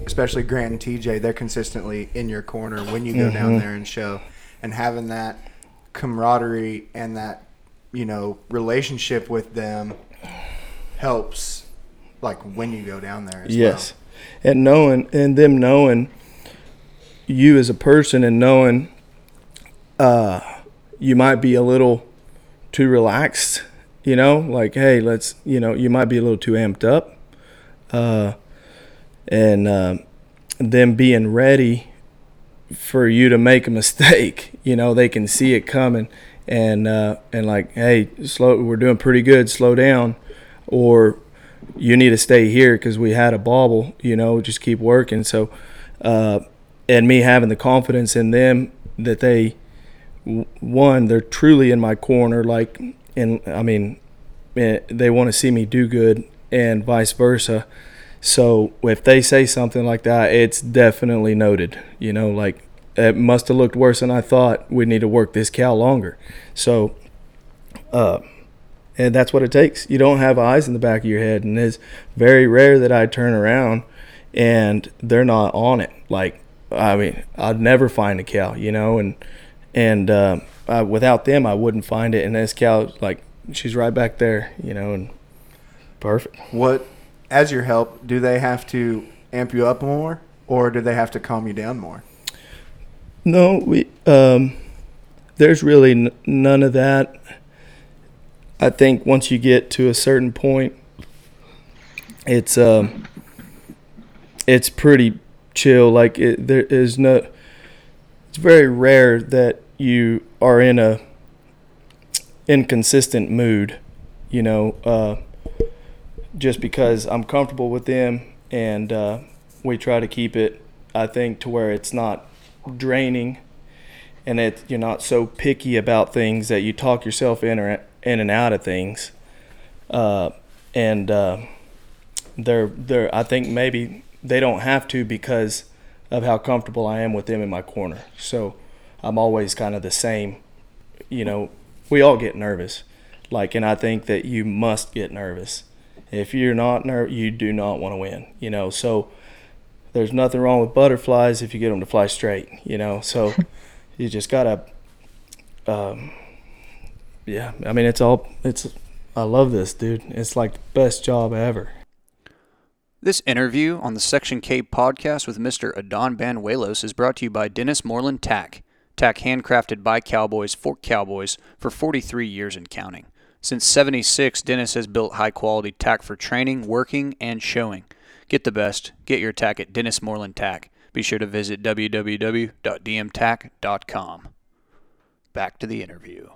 C: especially Grant and TJ, they're consistently in your corner when you go mm-hmm. down there and show. And having that camaraderie and that, you know, relationship with them helps like when you go down there.
B: yes, well. and knowing and them knowing you as a person and knowing uh, you might be a little too relaxed. You know, like hey, let's you know you might be a little too amped up, uh, and uh, them being ready for you to make a mistake. You know, they can see it coming and uh, and like, hey, slow. We're doing pretty good. Slow down, or you need to stay here because we had a bobble, you know, just keep working. So, uh, and me having the confidence in them that they, one, they're truly in my corner. Like, and I mean, eh, they want to see me do good and vice versa. So if they say something like that, it's definitely noted, you know, like it must have looked worse than I thought. We need to work this cow longer. So, uh, and that's what it takes. You don't have eyes in the back of your head, and it's very rare that I turn around and they're not on it. Like, I mean, I'd never find a cow, you know, and and uh, uh, without them, I wouldn't find it. And this cow, like, she's right back there, you know, and perfect.
C: What, as your help, do they have to amp you up more, or do they have to calm you down more?
B: No, we um, there's really n- none of that I think once you get to a certain point, it's um, it's pretty chill. Like it, there is no. It's very rare that you are in a inconsistent mood, you know. Uh, just because I'm comfortable with them and uh, we try to keep it, I think, to where it's not draining and that you're not so picky about things that you talk yourself in or in and out of things. Uh, and uh, they're they're I think maybe they don't have to because of how comfortable I am with them in my corner. So I'm always kind of the same. You know, we all get nervous. Like, and I think that you must get nervous. If you're not nervous, you do not want to win. You know, so there's nothing wrong with butterflies if you get them to fly straight. You know, so you just gotta um, yeah, I mean, it's all, it's, I love this, dude. It's like the best job ever.
A: This interview on the Section K podcast with Mr. Adan Banuelos is brought to you by Dennis Moreland Tack. Tack handcrafted by cowboys for cowboys for 43 years and counting. Since 76, Dennis has built high quality tack for training, working, and showing. Get the best. Get your tack at Dennis Moreland Tack. Be sure to visit www.dmtack.com. Back to the interview.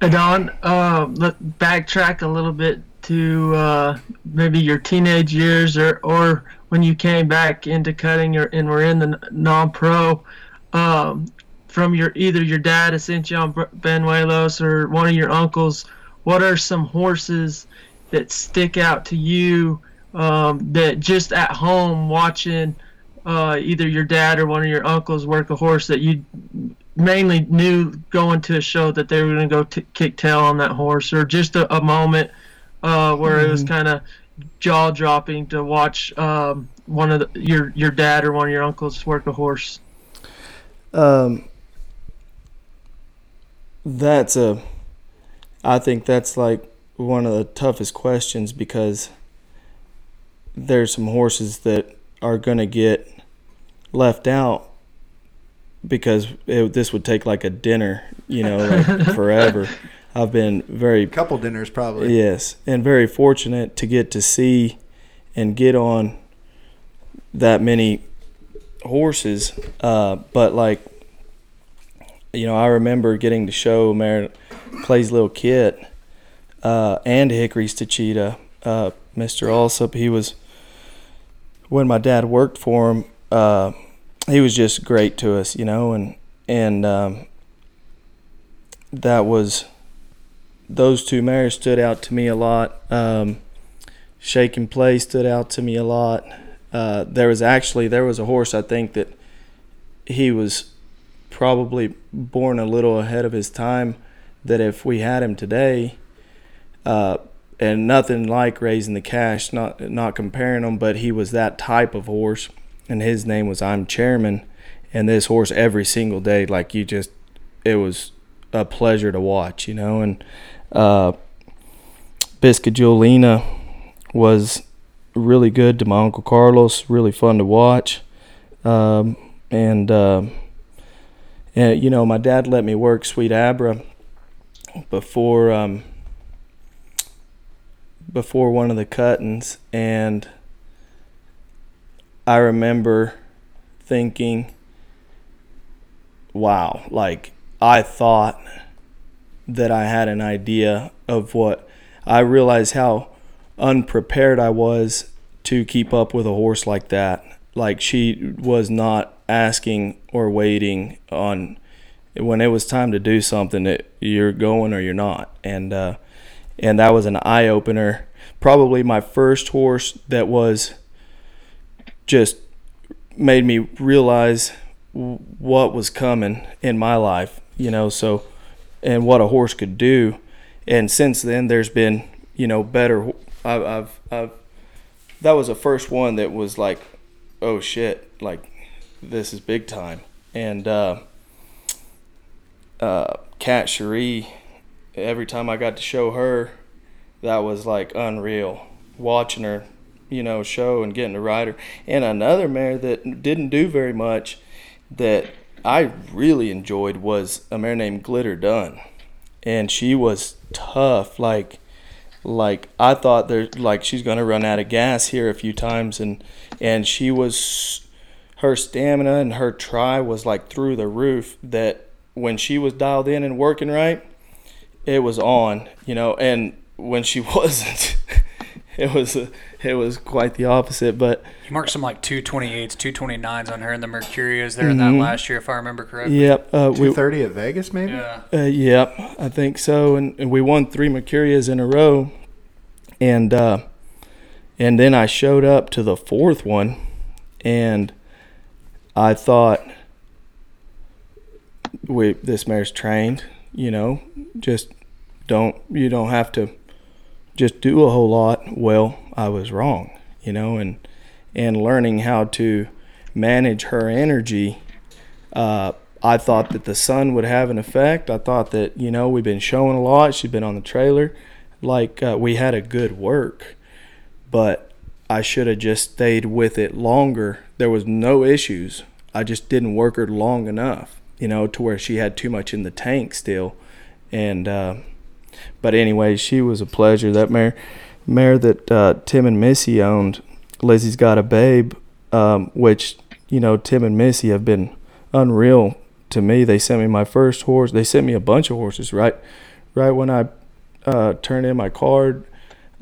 D: Adan, uh, backtrack a little bit to uh, maybe your teenage years or, or when you came back into cutting or, and were in the non-pro. Um, from your either your dad, Ascension Banuelos, or one of your uncles, what are some horses that stick out to you um, that just at home watching uh, either your dad or one of your uncles work a horse that you mainly knew going to a show that they were going to go t- kick tail on that horse, or just a, a moment uh, where mm-hmm. it was kind of jaw dropping to watch um, one of the, your your dad or one of your uncles work a horse?
B: Um, that's a. I think that's like one of the toughest questions because there's some horses that are gonna get left out because it, this would take like a dinner, you know, like forever. I've been very
C: a couple dinners probably.
B: Yes, and very fortunate to get to see and get on that many horses. Uh, but like, you know, I remember getting to show Mary Clay's little Kit uh, and Hickory's Tachita. Uh, Mr. Alsop, he was when my dad worked for him. Uh, he was just great to us, you know, and and um, that was those two mares stood out to me a lot. Um, Shake and Play stood out to me a lot. Uh, there was actually there was a horse I think that he was probably born a little ahead of his time. That if we had him today, uh, and nothing like Reyzin The Cash, not not comparing them, but he was that type of horse, and his name was I'm Chairman, and this horse every single day, like you just, it was a pleasure to watch, you know, and uh, Biscajolina was really good to my uncle Carlos, really fun to watch, um, and uh, and you know my dad let me work Sweet Abra before um, before one of the cuttings, and I remember thinking, "Wow!" Like I thought that I had an idea of what I realized how unprepared I was to keep up with a horse like that. Like she was not asking or waiting on when it was time to do something that you're going or you're not. And uh, and that was an eye opener. Probably my first horse that was just made me realize what was coming in my life, you know, so and what a horse could do. And since then, there's been you know better. I've, I've, I've that was the first one that was like, oh shit, like this is big time. And uh, uh, Cat Cherie, every time I got to show her, that was like unreal. Watching her, you know, show and getting to ride her. And another mare that didn't do very much that I really enjoyed was a mare named Glitter Dunn, and she was tough. Like, like I thought there, like she's gonna run out of gas here a few times, and and she was, her stamina and her try was like through the roof. That when she was dialed in and working right, it was on, you know, and when she wasn't, it was a, it was quite the opposite. But
A: you marked some like 228s, 229s on her in the Mercurias there mm-hmm. in that mm-hmm. last year, if I remember correctly.
B: Yep.
C: Uh, 230 at Vegas, maybe?
A: Yeah.
B: Uh, yep, I think so. And, and, we won three Mercurias in a row. And, uh, and then I showed up to the fourth one and I thought, we this mare's trained, you know, just don't you don't have to just do a whole lot. Well, I was wrong, you know, and and learning how to manage her energy. Uh, I thought that the sun would have an effect. I thought that you know we've been showing a lot. She'd been on the trailer, like uh, we had a good work, but I should have just stayed with it longer. There was no issues. I just didn't work her long enough, you know, to where she had too much in the tank still, and. Uh, but anyway, she was a pleasure. That mare, mare that uh, Tim and Missy owned, Lizzie's got a babe, um, which you know Tim and Missy have been unreal to me. They sent me my first horse. They sent me a bunch of horses right, right when I uh, turned in my card.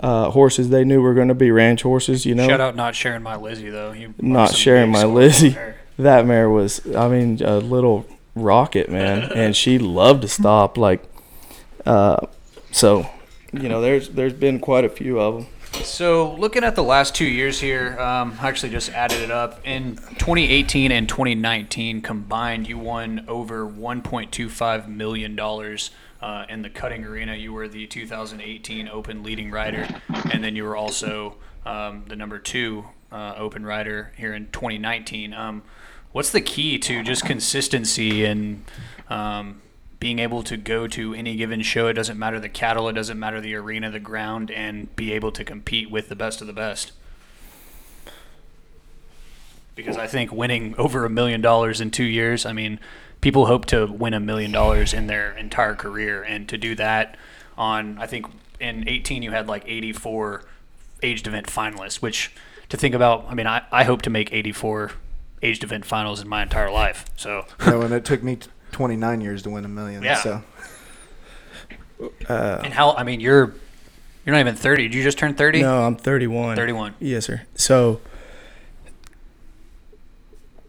B: Uh, horses they knew were going to be ranch horses. You know.
A: Shout out not sharing my Lizzie though.
B: not sharing my Lizzie. That mare was, I mean, a little rocket, man, and she loved to stop. Like, uh, so, you know, there's there's been quite a few of them.
A: So, looking at the last two years here, um, I actually just added it up. In 2018 and 2019 combined, you won over 1.25 million dollars uh, in the cutting arena. You were the 2018 Open leading rider, and then you were also um, the number two uh, Open rider here in 2019. Um, what's the key to just consistency and um, being able to go to any given show? It doesn't matter the cattle, it doesn't matter the arena, the ground, and be able to compete with the best of the best. Because I think winning over a million dollars in two years, I mean, people hope to win a million dollars in their entire career, and to do that on, I think in 18 you had like 84 aged event finalists, which to think about, I mean, I, I hope to make 84 aged event finals in my entire life. So,
C: So, and it took me 29 years to win a million.
A: Yeah.
C: So,
B: Uh,
A: and how, I mean, you're you're not even 30. Did you just turn 30?
B: no, I'm 31.
A: 31.
B: Yes, sir. So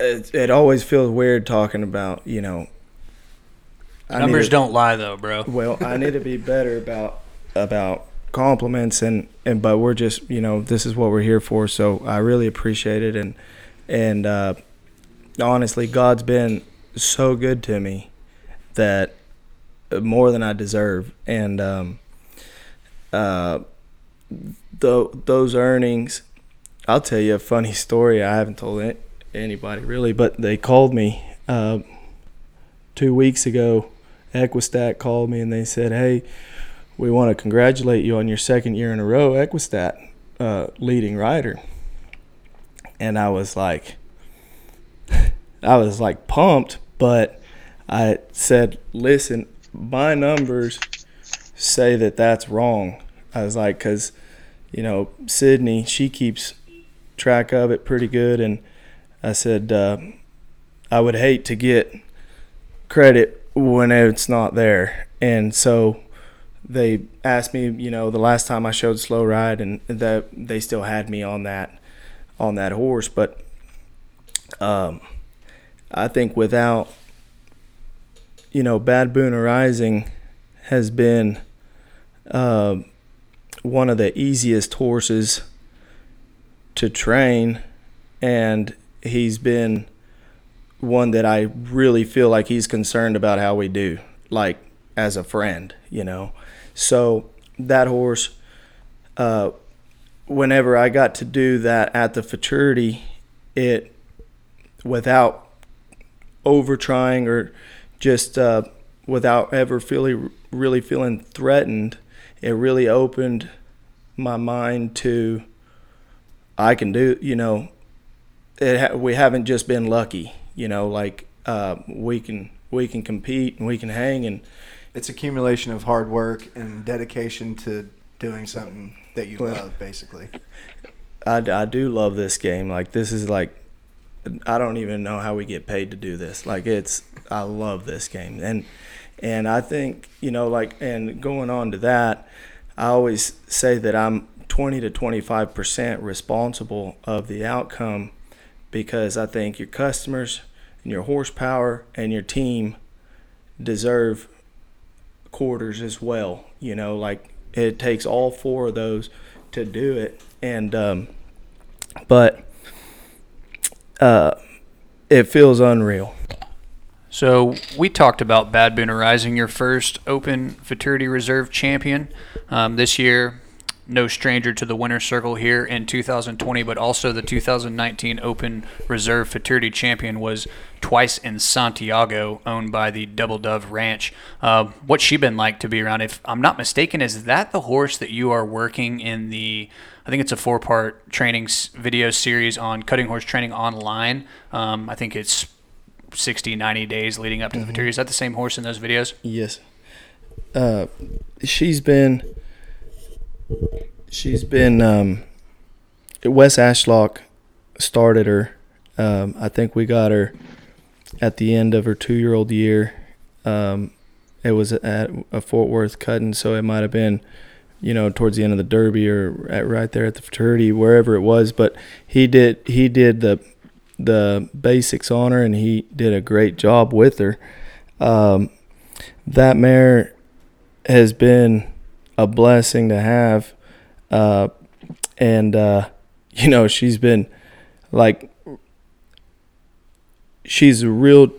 B: it, it always feels weird talking about, you know, I
A: Numbers
B: to-
A: don't lie, though, bro.
B: Well, I need to be better about about compliments and and but we're just you know this is what we're here for. So I really appreciate it and and uh, honestly, God's been so good to me that uh, more than I deserve and um, uh, tho- those earnings. I'll tell you a funny story. I haven't told it anybody really, but they called me uh, two weeks ago Equistat called me and they said, "Hey, we want to congratulate you on your second year in a row, Equistat uh, leading rider." And I was like, I was like pumped, but I said, "Listen, my numbers say that that's wrong." I was like, "Cause you know Sydney, she keeps track of it pretty good," and I said, uh, "I would hate to get credit." when it's not there. And so they asked me, you know, the last time I showed slow ride and that they still had me on that on that horse, but um I think without you know, Bad Boonarising has been uh, one of the easiest horses to train and he's been one that I really feel like he's concerned about how we do, like as a friend, you know. So that horse, uh, whenever I got to do that at the futurity, it without over trying or just uh, without ever feeling really feeling threatened, it really opened my mind to I can do, you know. It ha- we haven't just been lucky you know like uh, we can we can compete and we can hang and
C: it's accumulation of hard work and dedication to doing something that you
B: Well-
C: love, basically.
B: I, I do love this game. Like this is like i don't even know how we get paid to do this. Like it's i love this game. And and i think you know like and going on to that i always say that i'm 20 to 25 percent responsible of the outcome because i think your customers and your horsepower and your team deserve quarters as well you know like it takes all four of those to do it and um but uh it feels unreal
A: So we talked about Bad Boonarising, your first Open Futurity Reserve champion um, this year. No stranger to the winner's circle here in 2020, but also the 2019 Open Reserve Futurity champion was twice in Santiago, owned by the Double Dove Ranch. Uh, what's she been like to be around? If I'm not mistaken, is that the horse that you are working in the? I think it's a four-part training video series on cutting horse training online. Um, I think it's 60, 90 days leading up to the Futurity. Is that the same horse in those videos?
B: Yes. Uh, she's been. She's been. Um, Wes Ashlock started her. Um, I think we got her at the end of her two-year-old year. Um, it was at a Fort Worth cutting, so it might have been, you know, towards the end of the Derby or at, right there at the futurity, wherever it was. But he did. He did the the basics on her, and he did a great job with her. Um, that mare has been a blessing to have, uh, and uh, you know she's been like she's a real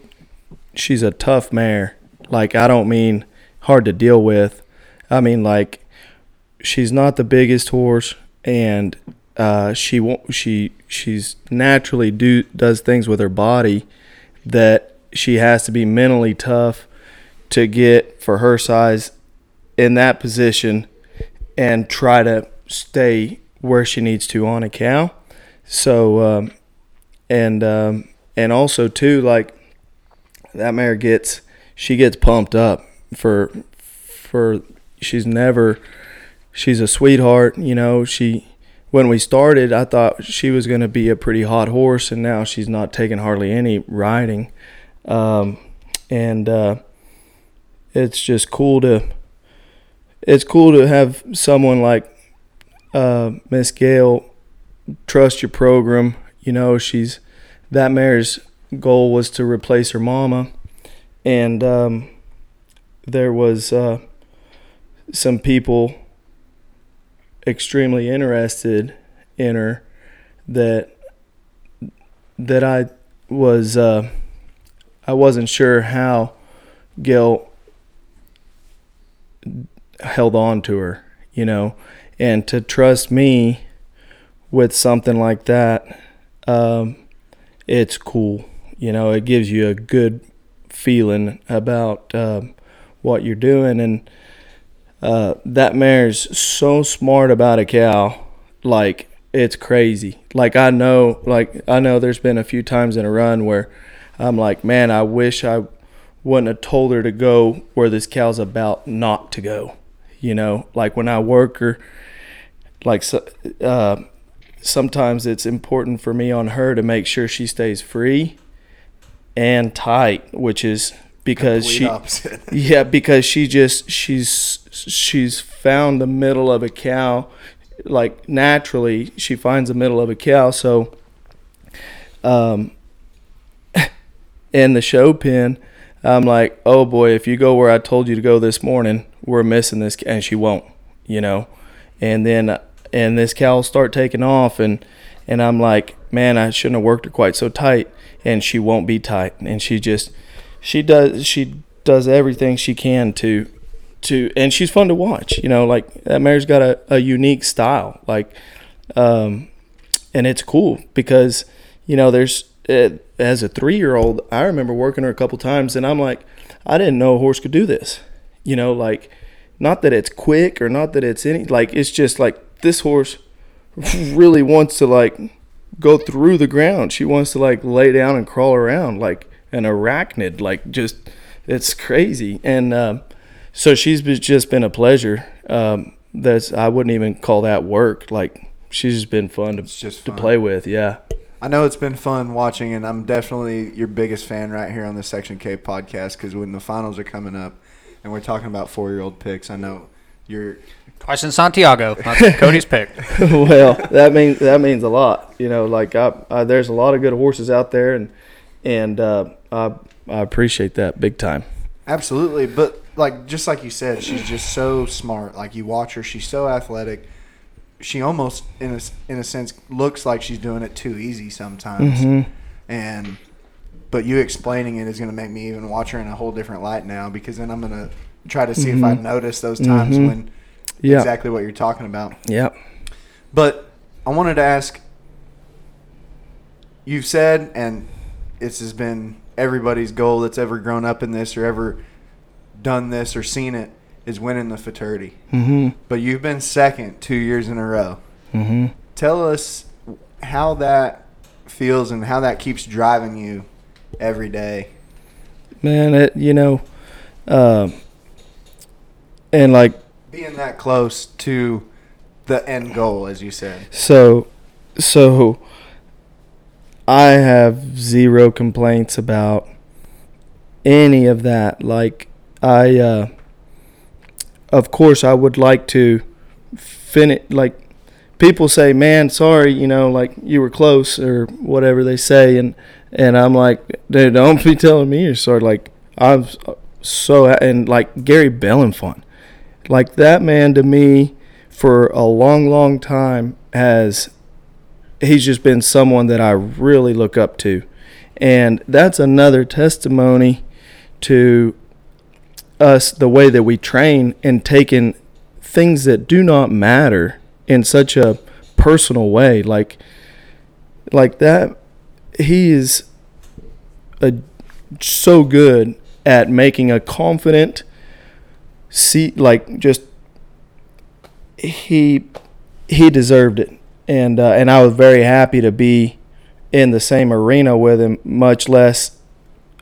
B: she's a tough mare. Like I don't mean hard to deal with. I mean like she's not the biggest horse and uh, she won't she she's naturally do does things with her body that she has to be mentally tough to get for her size in that position and try to stay where she needs to on a cow. So um, and um, and also too like that mare gets she gets pumped up for for she's never she's a sweetheart you know she when we started i thought she was going to be a pretty hot horse and now she's not taking hardly any riding um, and uh, it's just cool to it's cool to have someone like uh, miss gail trust your program. You know she's that mare's goal was to replace her mama, and um, there was uh, some people extremely interested in her that that I was uh, I wasn't sure how Gail held on to her, you know, and to trust me with something like that, um, it's cool you know, it gives you a good feeling about uh, what you're doing. And uh, that mare's so smart about a cow, like it's crazy. Like I know, like I know, there's been a few times in a run where I'm like, man, I wish I wouldn't have told her to go where this cow's about not to go. You know, like when I work her, like uh, sometimes it's important for me on her to make sure she stays free and tight, which is because Complete she opposite. yeah because she just she's she's found the middle of a cow like naturally she finds the middle of a cow so um in the show pen i'm like oh boy if you go where i told you to go this morning we're missing this and she won't you know? And then and this cow will start taking off and and i'm like man i shouldn't have worked her quite so tight and she won't be tight. And she just she does she does everything she can to to and she's fun to watch you know? Like that mare's got a, a unique style like um and it's cool because you know there's uh, as a three year old i remember working her a couple times and i'm like i didn't know a horse could do this you know like not that it's quick or not that it's any like it's just like this horse really wants to like go through the ground. She wants to like lay down and crawl around like an arachnid. Like just it's crazy. And um, so she's just been a pleasure. Um, that's I wouldn't even call that work. Like she's just been fun to just fun. to play with. Yeah.
C: I know it's been fun watching, and I'm definitely your biggest fan right here on the Section K podcast because when the finals are coming up and we're talking about four year old picks, I know you're
A: Twice in Santiago. That's Cody's pick.
B: well, that means that means a lot. You know, like I, I, there's a lot of good horses out there, and and uh, I I appreciate that big time.
C: Absolutely, but like just like you said, she's just so smart. Like you watch her, she's so athletic. She almost, in a in a sense, looks like she's doing it too easy sometimes. Mm-hmm. And but you explaining it is going to make me even watch her in a whole different light now because then I'm going to try to see mm-hmm. if I notice those times mm-hmm. when yeah. exactly what you're talking about.
B: yep
C: But I wanted to ask you've said, and this has been everybody's goal that's ever grown up in this or ever done this or seen it is winning the futurity. Mm-hmm. But you've been second two years in a row. Mm-hmm. Tell us how that feels and how that keeps driving you every day.
B: Man, it you know, uh, and like
C: being that close to the end goal, as you said.
B: So, so I have zero complaints about any of that. Like I, uh, of course, I would like to finish. Like people say, "Man, sorry, you know, like you were close or whatever they say," and and I'm like, dude, don't be telling me you're sorry. Like I'm so and like Gary Bellenfant, like that man to me for a long, long time has he's just been someone that I really look up to, and that's another testimony to us the way that we train and taking things that do not matter in such a personal way. Like like that he is a, so good at making a confident see like just he he deserved it. And uh, and I was very happy to be in the same arena with him much less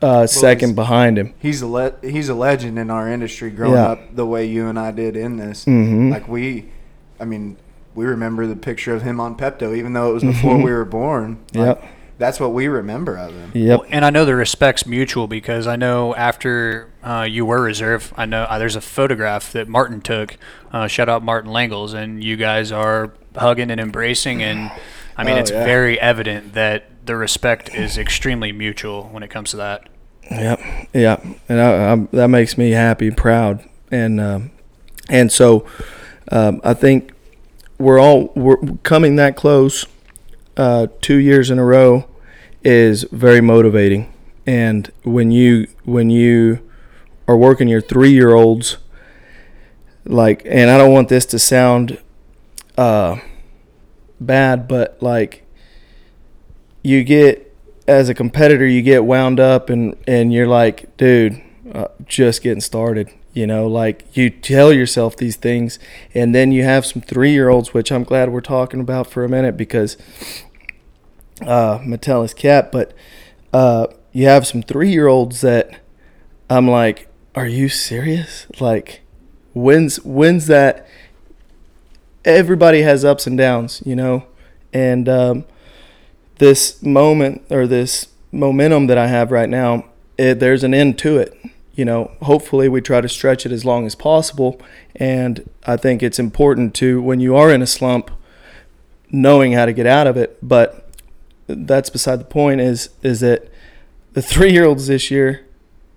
B: uh, second behind him
C: He's a le- he's a legend in our industry. Growing
B: Yeah.
C: up the way you and I did in this,
B: Mhm.
C: like we, I mean, we remember the picture of him on Pepto, even though it was before
B: Mhm.
C: we were born. Like,
B: Yep.
C: that's what we remember of him.
B: yep
A: Well, and I know the respect's mutual because I know after uh, you were reserve, I know uh, there's a photograph that Martin took. Uh, shout out Martin Langles, and you guys are hugging and embracing, and I mean
C: Oh,
A: it's
C: yeah.
A: very evident that the respect is extremely mutual when it comes to that.
B: Yep, yeah, and I, I, that makes me happy, and proud, and um, and so um, I think we're all we're coming that close. Uh, two years in a row is very motivating, and when you when you are working your three year olds, like, and I don't want this to sound uh, bad, but like you get as a competitor, you get wound up and and you're like, dude, uh, just getting started. You know, like you tell yourself these things, and then you have some three year olds, which I'm glad we're talking about for a minute because uh, Metallic cat, but uh, you have some three year olds that I'm like, are you serious? Like, when's when's that? Everybody has ups and downs, you know, and um, this moment or this momentum that I have right now, it, there's an end to it. You know, hopefully we try to stretch it as long as possible. And I think it's important to, when you are in a slump, knowing how to get out of it. But that's beside the point. Is is that the three year olds this year,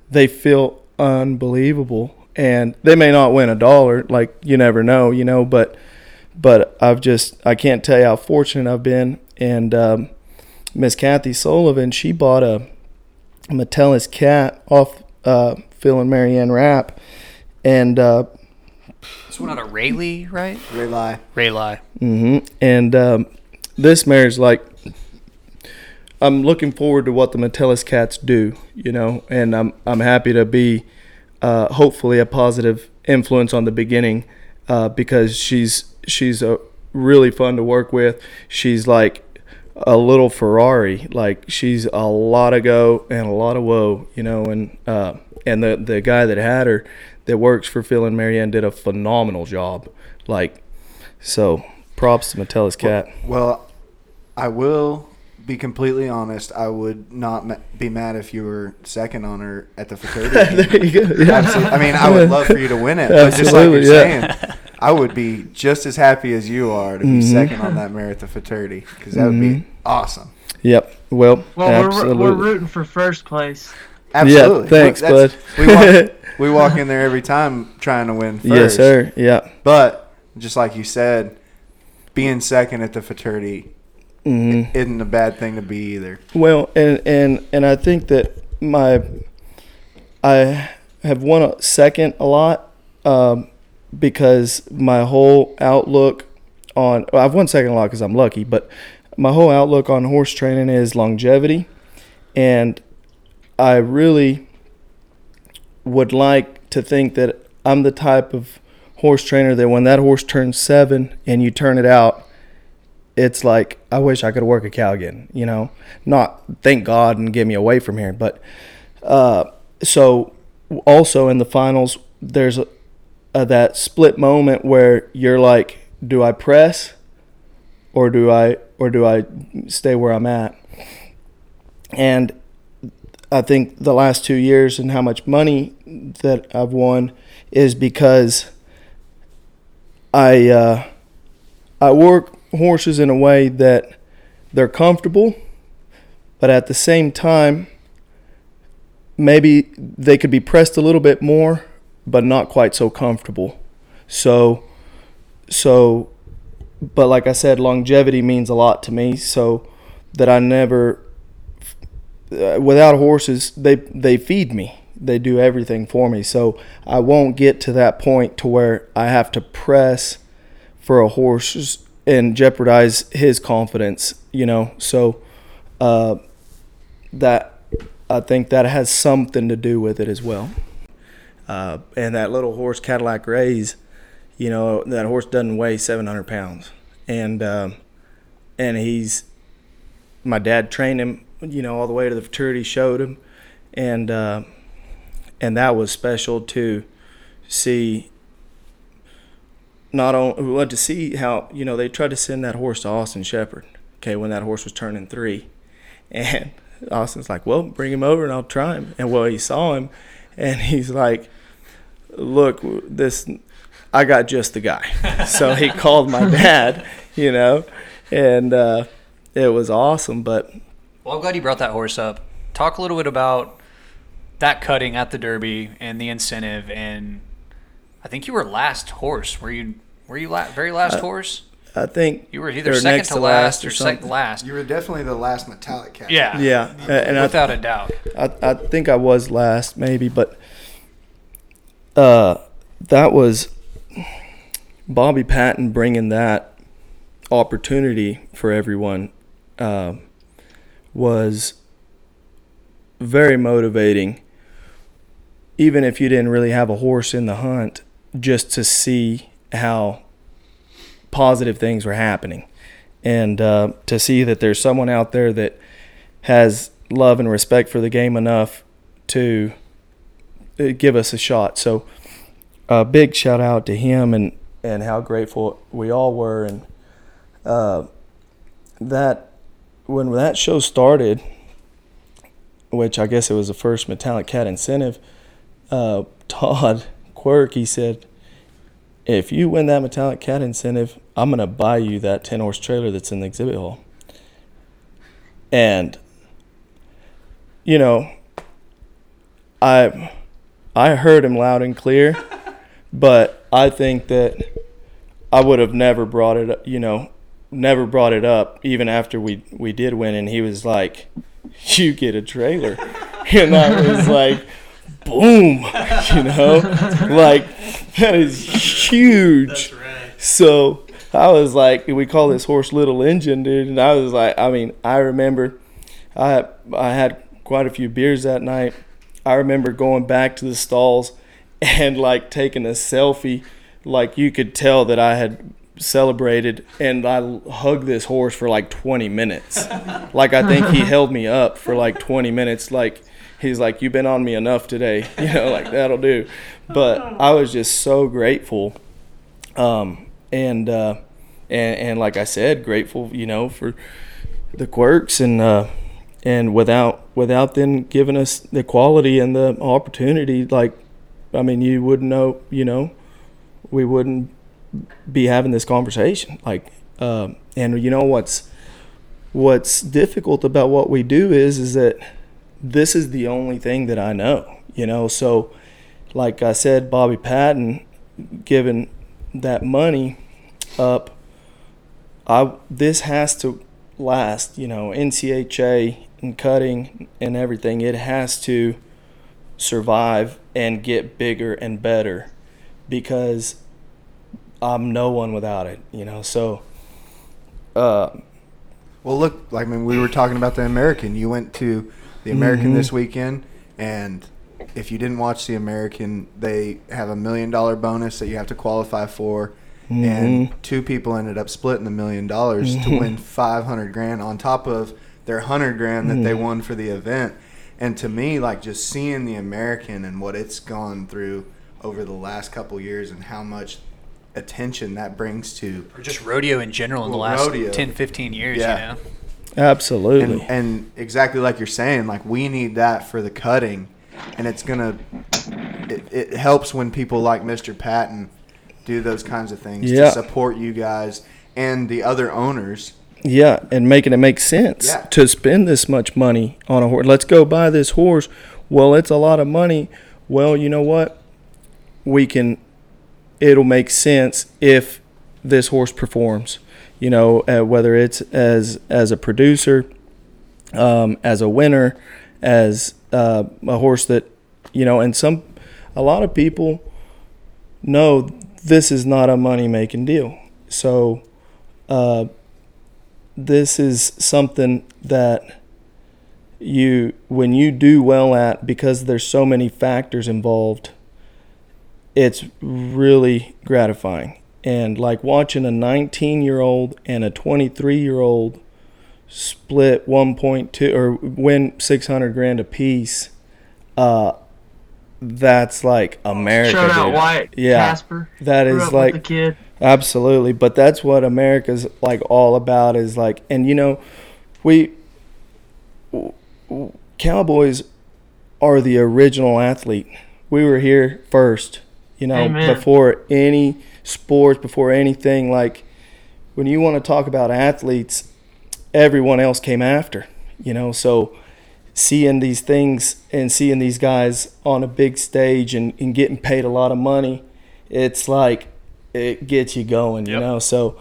B: they feel unbelievable, and they may not win a dollar. Like you never know, you know. But but I've just I can't tell you how fortunate I've been. And um, Miss Kathy Sullivan, she bought a Metallic cat off uh, Phil and Marianne Rapp, and uh,
A: This one out of Rayleigh, right?
C: Rayleigh.
A: Rayleigh.
B: Mm-hmm. and um, this mare's like, I'm looking forward to what the Metallic cats do, you know, and I'm I'm happy to be, uh, hopefully a positive influence on the beginning, uh, because she's she's a really fun to work with. She's like a little Ferrari. Like she's a lot of go and a lot of whoa, you know. And uh, and the the guy that had her, that works for Phil and Marianne, did a phenomenal job. Like, so props to Metallic cat.
C: Well, I will be completely honest. I would not ma- be mad if you were second on her at the futurity.
B: there you go. Yeah.
C: Absolutely. I mean, I would love for you to win it. But just like you're
B: Absolutely, yeah.
C: saying, I would be just as happy as you are to be
B: Mhm.
C: second on that mare at the futurity because that would be
B: Mhm.
C: awesome.
B: Yep. Well,
D: Well,
B: absolutely.
D: we're, we're rooting for first place.
C: Absolutely.
B: Yeah. Thanks,
C: Look,
B: bud.
C: We walk, we walk in there every time trying to win first.
B: yes, sir. Yeah.
C: But just like you said, being second at the futurity
B: hmm
C: isn't a bad thing to be either.
B: Well, and and and I think that my I have won a second a lot um, because my whole outlook on well, I've won second a lot because I'm lucky, but my whole outlook on horse training is longevity, and I really would like to think that I'm the type of horse trainer that when that horse turns seven and you turn it out, it's like I wish I could work a cow again. You know, not thank God and get me away from here, but uh, so also in the finals, there's a, that split moment where you're like, do I press or do I or do I stay where I'm at? And I think the last two years and how much money that I've won is because I uh, I work horses in a way that they're comfortable, but at the same time, maybe they could be pressed a little bit more, but not quite so comfortable. So, so, but like I said, longevity means a lot to me. So that I never, uh, without horses, they they feed me. They do everything for me. So I won't get to that point to where I have to press for a horse and jeopardize his confidence. You know, so uh, that I think that has something to do with it as well. Uh, and that little horse Cadillac Rays, you know, that horse doesn't weigh 700 pounds, and um, and he's my dad trained him, you know, all the way to the futurity, showed him, and uh, and that was special to see. Not only well, to see how you know they tried to send that horse to Austin Shepherd, okay, when that horse was turning three, and Austin's like, well, bring him over and I'll try him. And well, he saw him, and he's like, look, this, I got just the guy. so he called my dad, you know, and uh, it was awesome. But
A: well, I'm glad you brought that horse up. Talk a little bit about that cutting at the Derby and the incentive. And I think you were last horse. Were you? Were you la- very last uh, horse?
B: I think
A: you were either second to, last, or second last.
C: You were definitely the last metallic cat.
A: Yeah,
B: yeah, and
A: without
B: I,
A: a doubt.
B: I I think I was last, maybe, but uh, that was Bobby Patton bringing that opportunity for everyone uh, was very motivating. Even if you didn't really have a horse in the hunt, just to see how positive things were happening, and uh, to see that there's someone out there that has love and respect for the game enough to uh, give us a shot. So, a big shout out to him and and how grateful we all were, and uh, that when that show started, which I guess it was the first Metallic Cat incentive, uh, Todd Quirk he said if you win that metallic cat incentive, I'm gonna buy you that ten horse trailer that's in the exhibit hall. And you know, I I heard him loud and clear, but I think that I would have never brought it up, you know, never brought it up even after we we did win and he was like, You get a trailer and I was like boom, you know, like that is huge. So I was like, we call this horse Little Engine, dude, and I was like, I mean, I remember, I I had quite a few beers that night. I remember going back to the stalls and like taking a selfie, like you could tell that I had celebrated and I hugged this horse for like 20 minutes. like I think he held me up for like 20 minutes like he's like, "You've been on me enough today," you know, like that'll do. But I was just so grateful, um, and uh, and and like I said, grateful, you know, for the quirks and uh, and without without them giving us the quality and the opportunity, like, I mean, you wouldn't know, you know, we wouldn't be having this conversation, like, uh, and you know what's what's difficult about what we do is is that this is the only thing that I know, you know. So, like I said, Bobby Patton giving that money up, I this has to last, you know. NCHA and cutting and everything, it has to survive and get bigger and better because I'm no one without it, you know. So, uh,
C: well, look, like I mean, we were talking about the American. You went to the American mm-hmm. this weekend, and if you didn't watch the American, they have a million dollar bonus that you have to qualify for. Mm-hmm. And two people ended up splitting the million dollars mm-hmm. to win 500 grand on top of their 100 grand that they mm-hmm. won for the event. And to me, like just seeing the American and what it's gone through over the last couple years and how much attention that brings to
A: or just rodeo in general in the last rodeo. 10 15 years yeah. you know
B: Absolutely.
C: And, and, exactly like you're saying, like we need that for the cutting, and it's gonna. It, it helps when people like Mr. Patton do those kinds of things yeah. to support you guys and the other owners.
B: Yeah, and making it make sense yeah. to spend this much money on a horse. Let's go buy this horse. well, it's a lot of money. Well, you know what? We can, it'll make sense if this horse performs. You know, uh, whether it's as as a producer, um, as a winner, as uh, a horse that, you know, and some, a lot of people know this is not a money making deal. So, uh, this is something that you when you do well at because there's so many factors involved it's really gratifying and like watching a 19 year old and a 23 year old split 1.2 or win 600 grand a piece uh that's like america
D: Shout out
B: dude.
D: Wyatt
B: Yeah.
D: Casper.
B: that is like
D: the kid.
B: Absolutely, but that's what America's like all about is like, and you know, we Cowboys are the original athlete. We were here first, you know,
D: Amen.
B: before any sports, before anything. Like when you want to talk about athletes, everyone else came after, you know. So seeing these things and seeing these guys on a big stage and, and getting paid a lot of money, it's like it gets you going, you
A: Yep.
B: know. So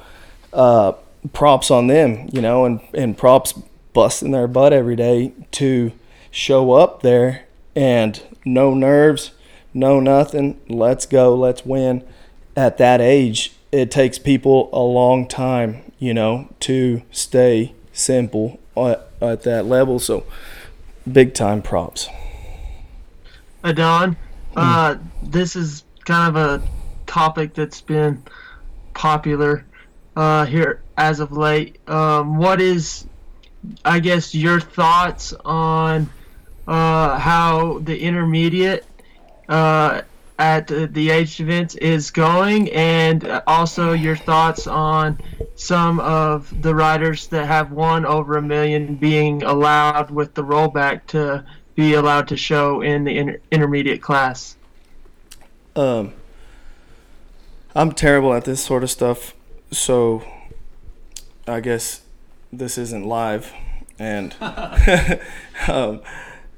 B: uh, props on them, you know, and, and props busting their butt every day to show up there and no nerves, no nothing. Let's go, let's win. At that age, it takes people a long time, you know, to stay simple at, at that level. So big time props.
D: Adan, uh, this is kind of a topic that's been popular uh, here as of late. Um, what is, I guess, your thoughts on uh, how the intermediate uh, at the, the age events is going, and uh, also your thoughts on some of the riders that have won over a million being allowed with the rollback to be allowed to show in the inter- intermediate class.
B: Um, I'm terrible at this sort of stuff, so I guess this isn't live, and um,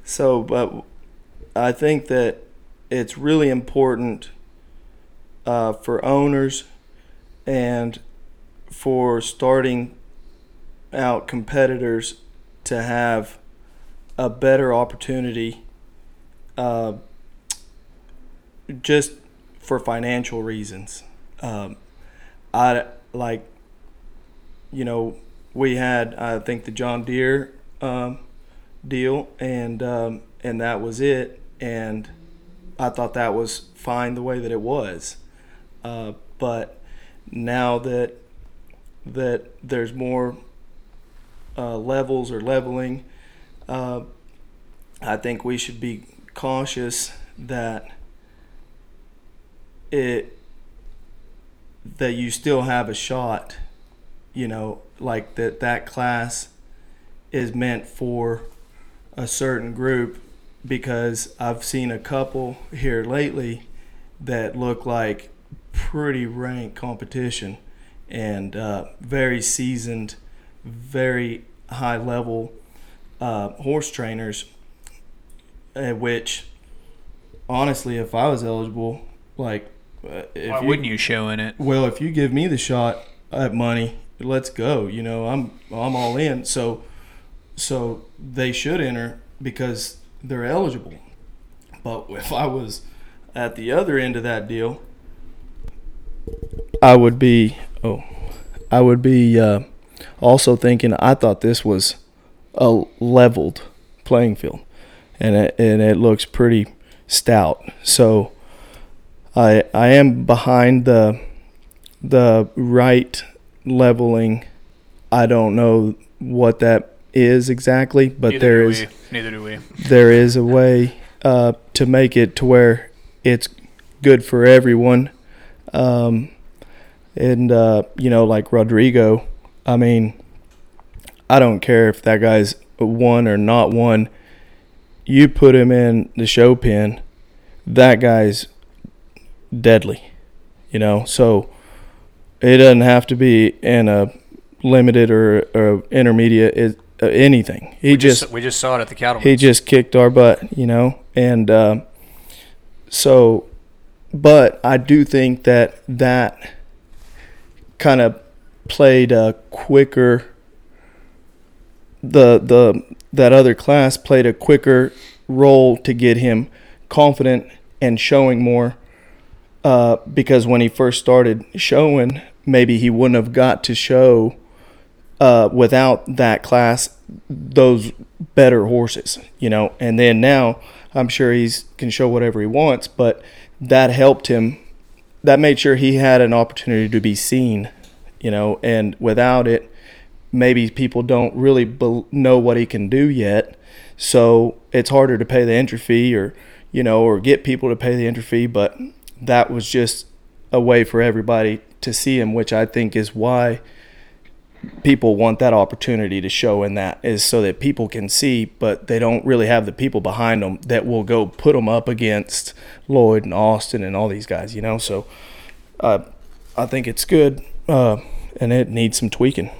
B: so but I think that it's really important uh, for owners and for starting out competitors to have a better opportunity uh, just for financial reasons. Um, I like, you know, we had I think the John Deere um, deal, and um, and that was it. And I thought that was fine the way that it was. Uh, but now that that there's more uh, levels or leveling, uh, I think we should be cautious that it that you still have a shot you know like that that class is meant for a certain group because I've seen a couple here lately that look like pretty rank competition and uh, very seasoned, very high level uh, horse trainers. At which, honestly, if I was eligible, like, uh, if
A: Why wouldn't you show in it?
B: well, if you give me the shot at money, let's go. You know, I'm I'm all in. So so they should enter because they're eligible. But if I was at the other end of that deal, I would be oh, I would be uh, also thinking I thought this was a leveled playing field, and it, and it looks pretty stout. So I I am behind the the right leveling. I don't know what that is exactly, but
A: Neither
B: there is.
A: Neither do we.
B: there is a way uh, to make it to where it's good for everyone. Um, and uh, you know, like Rodrigo, I mean, I don't care if that guy's one or not one. You put him in the show pen, that guy's deadly. You know, so it doesn't have to be in a limited or, or intermediate it, anything. He
A: We
B: just
A: we just saw it at the cattle.
B: he just kicked our butt, you know. and uh, so, but I do think that that kind of played a quicker. The the that other class played a quicker role to get him confident and showing more. Uh, because when he first started showing, maybe he wouldn't have got to show uh, without that class those better horses, you know. And then now I'm sure he's can show whatever he wants, but that helped him. That made sure he had an opportunity to be seen, you know. And without it, maybe people don't really be- know what he can do yet. So it's harder to pay the entry fee, or you know, or get people to pay the entry fee. But that was just a way for everybody to see him, which I think is why people want that opportunity to show in that is so that people can see, but they don't really have the people behind them that will go put them up against Lloyd and Austin and all these guys, you know. So uh, I think it's good, uh, and it needs some tweaking.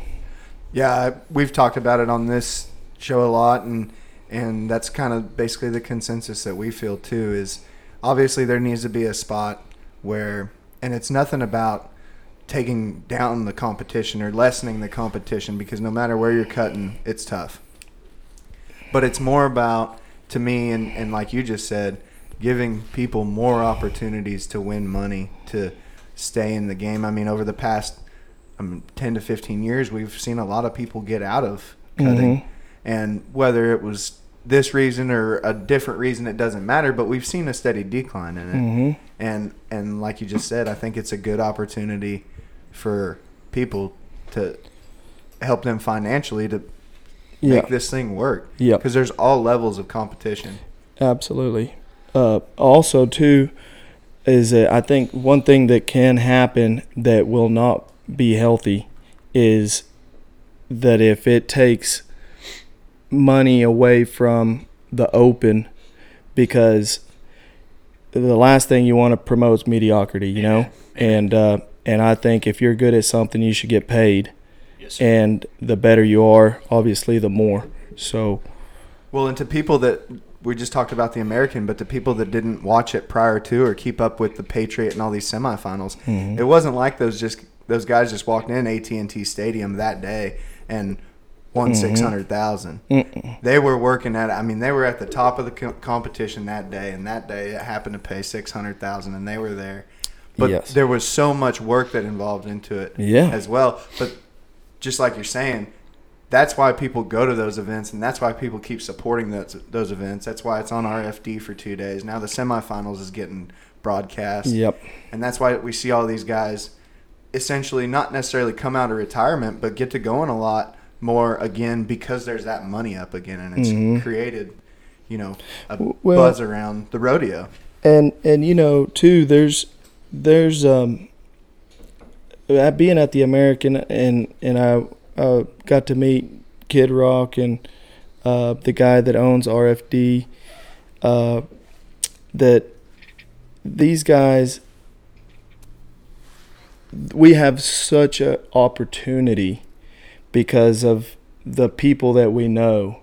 C: Yeah, we've talked about it on this show a lot, and and that's kind of basically the consensus that we feel too. Is obviously there needs to be a spot where, and it's nothing about taking down the competition or lessening the competition because no matter where you're cutting, it's tough. But it's more about, to me, and, and like you just said, giving people more opportunities to win money, to stay in the game. I mean, over the past um, 10 to 15 years, we've seen a lot of people get out of cutting.
B: Mhm.
C: And whether it was this reason or a different reason, it doesn't matter, but we've seen a steady decline in it
B: Mm-hmm.
C: and and like you just said, I think it's a good opportunity for people to help them financially to
B: Yeah,
C: make this thing work.
B: Yep.
C: because there's all levels of competition.
B: absolutely. Uh, also, too, is that I think one thing that can happen that will not be healthy is that if it takes money away from the open, because the last thing you want to promote is mediocrity, you know, and uh, and I think if you're good at something, you should get paid,
A: Yes.
B: and the better you are, obviously, the more. So.
C: Well, and to people that we just talked about the American, but to people that didn't watch it prior to or keep up with the Patriot and all these semifinals,
B: Mhm.
C: it wasn't like those just those guys just walked in AT and T Stadium that day and won
B: Mhm.
C: six hundred thousand.
B: Mm-mm.
C: They were working at. I mean, they were at the top of the co- competition that day, and that day it happened to pay six hundred thousand, and they were there. But
B: Yes.
C: there was so much work that involved into it
B: Yeah.
C: as well. But just like you're saying, that's why people go to those events, and that's why people keep supporting those those events. That's why it's on RFD for two days. Now the semifinals is getting broadcast,
B: Yep.
C: and that's why we see all these guys essentially not necessarily come out of retirement, but get to going a lot more again because there's that money up again, and it's
B: Mhm.
C: created, you know, a
B: well-
C: buzz around the rodeo.
B: and and you know too there's there's um being at the American and and I uh, got to meet Kid Rock and uh, the guy that owns RFD uh, that these guys we have such a opportunity because of the people that we know.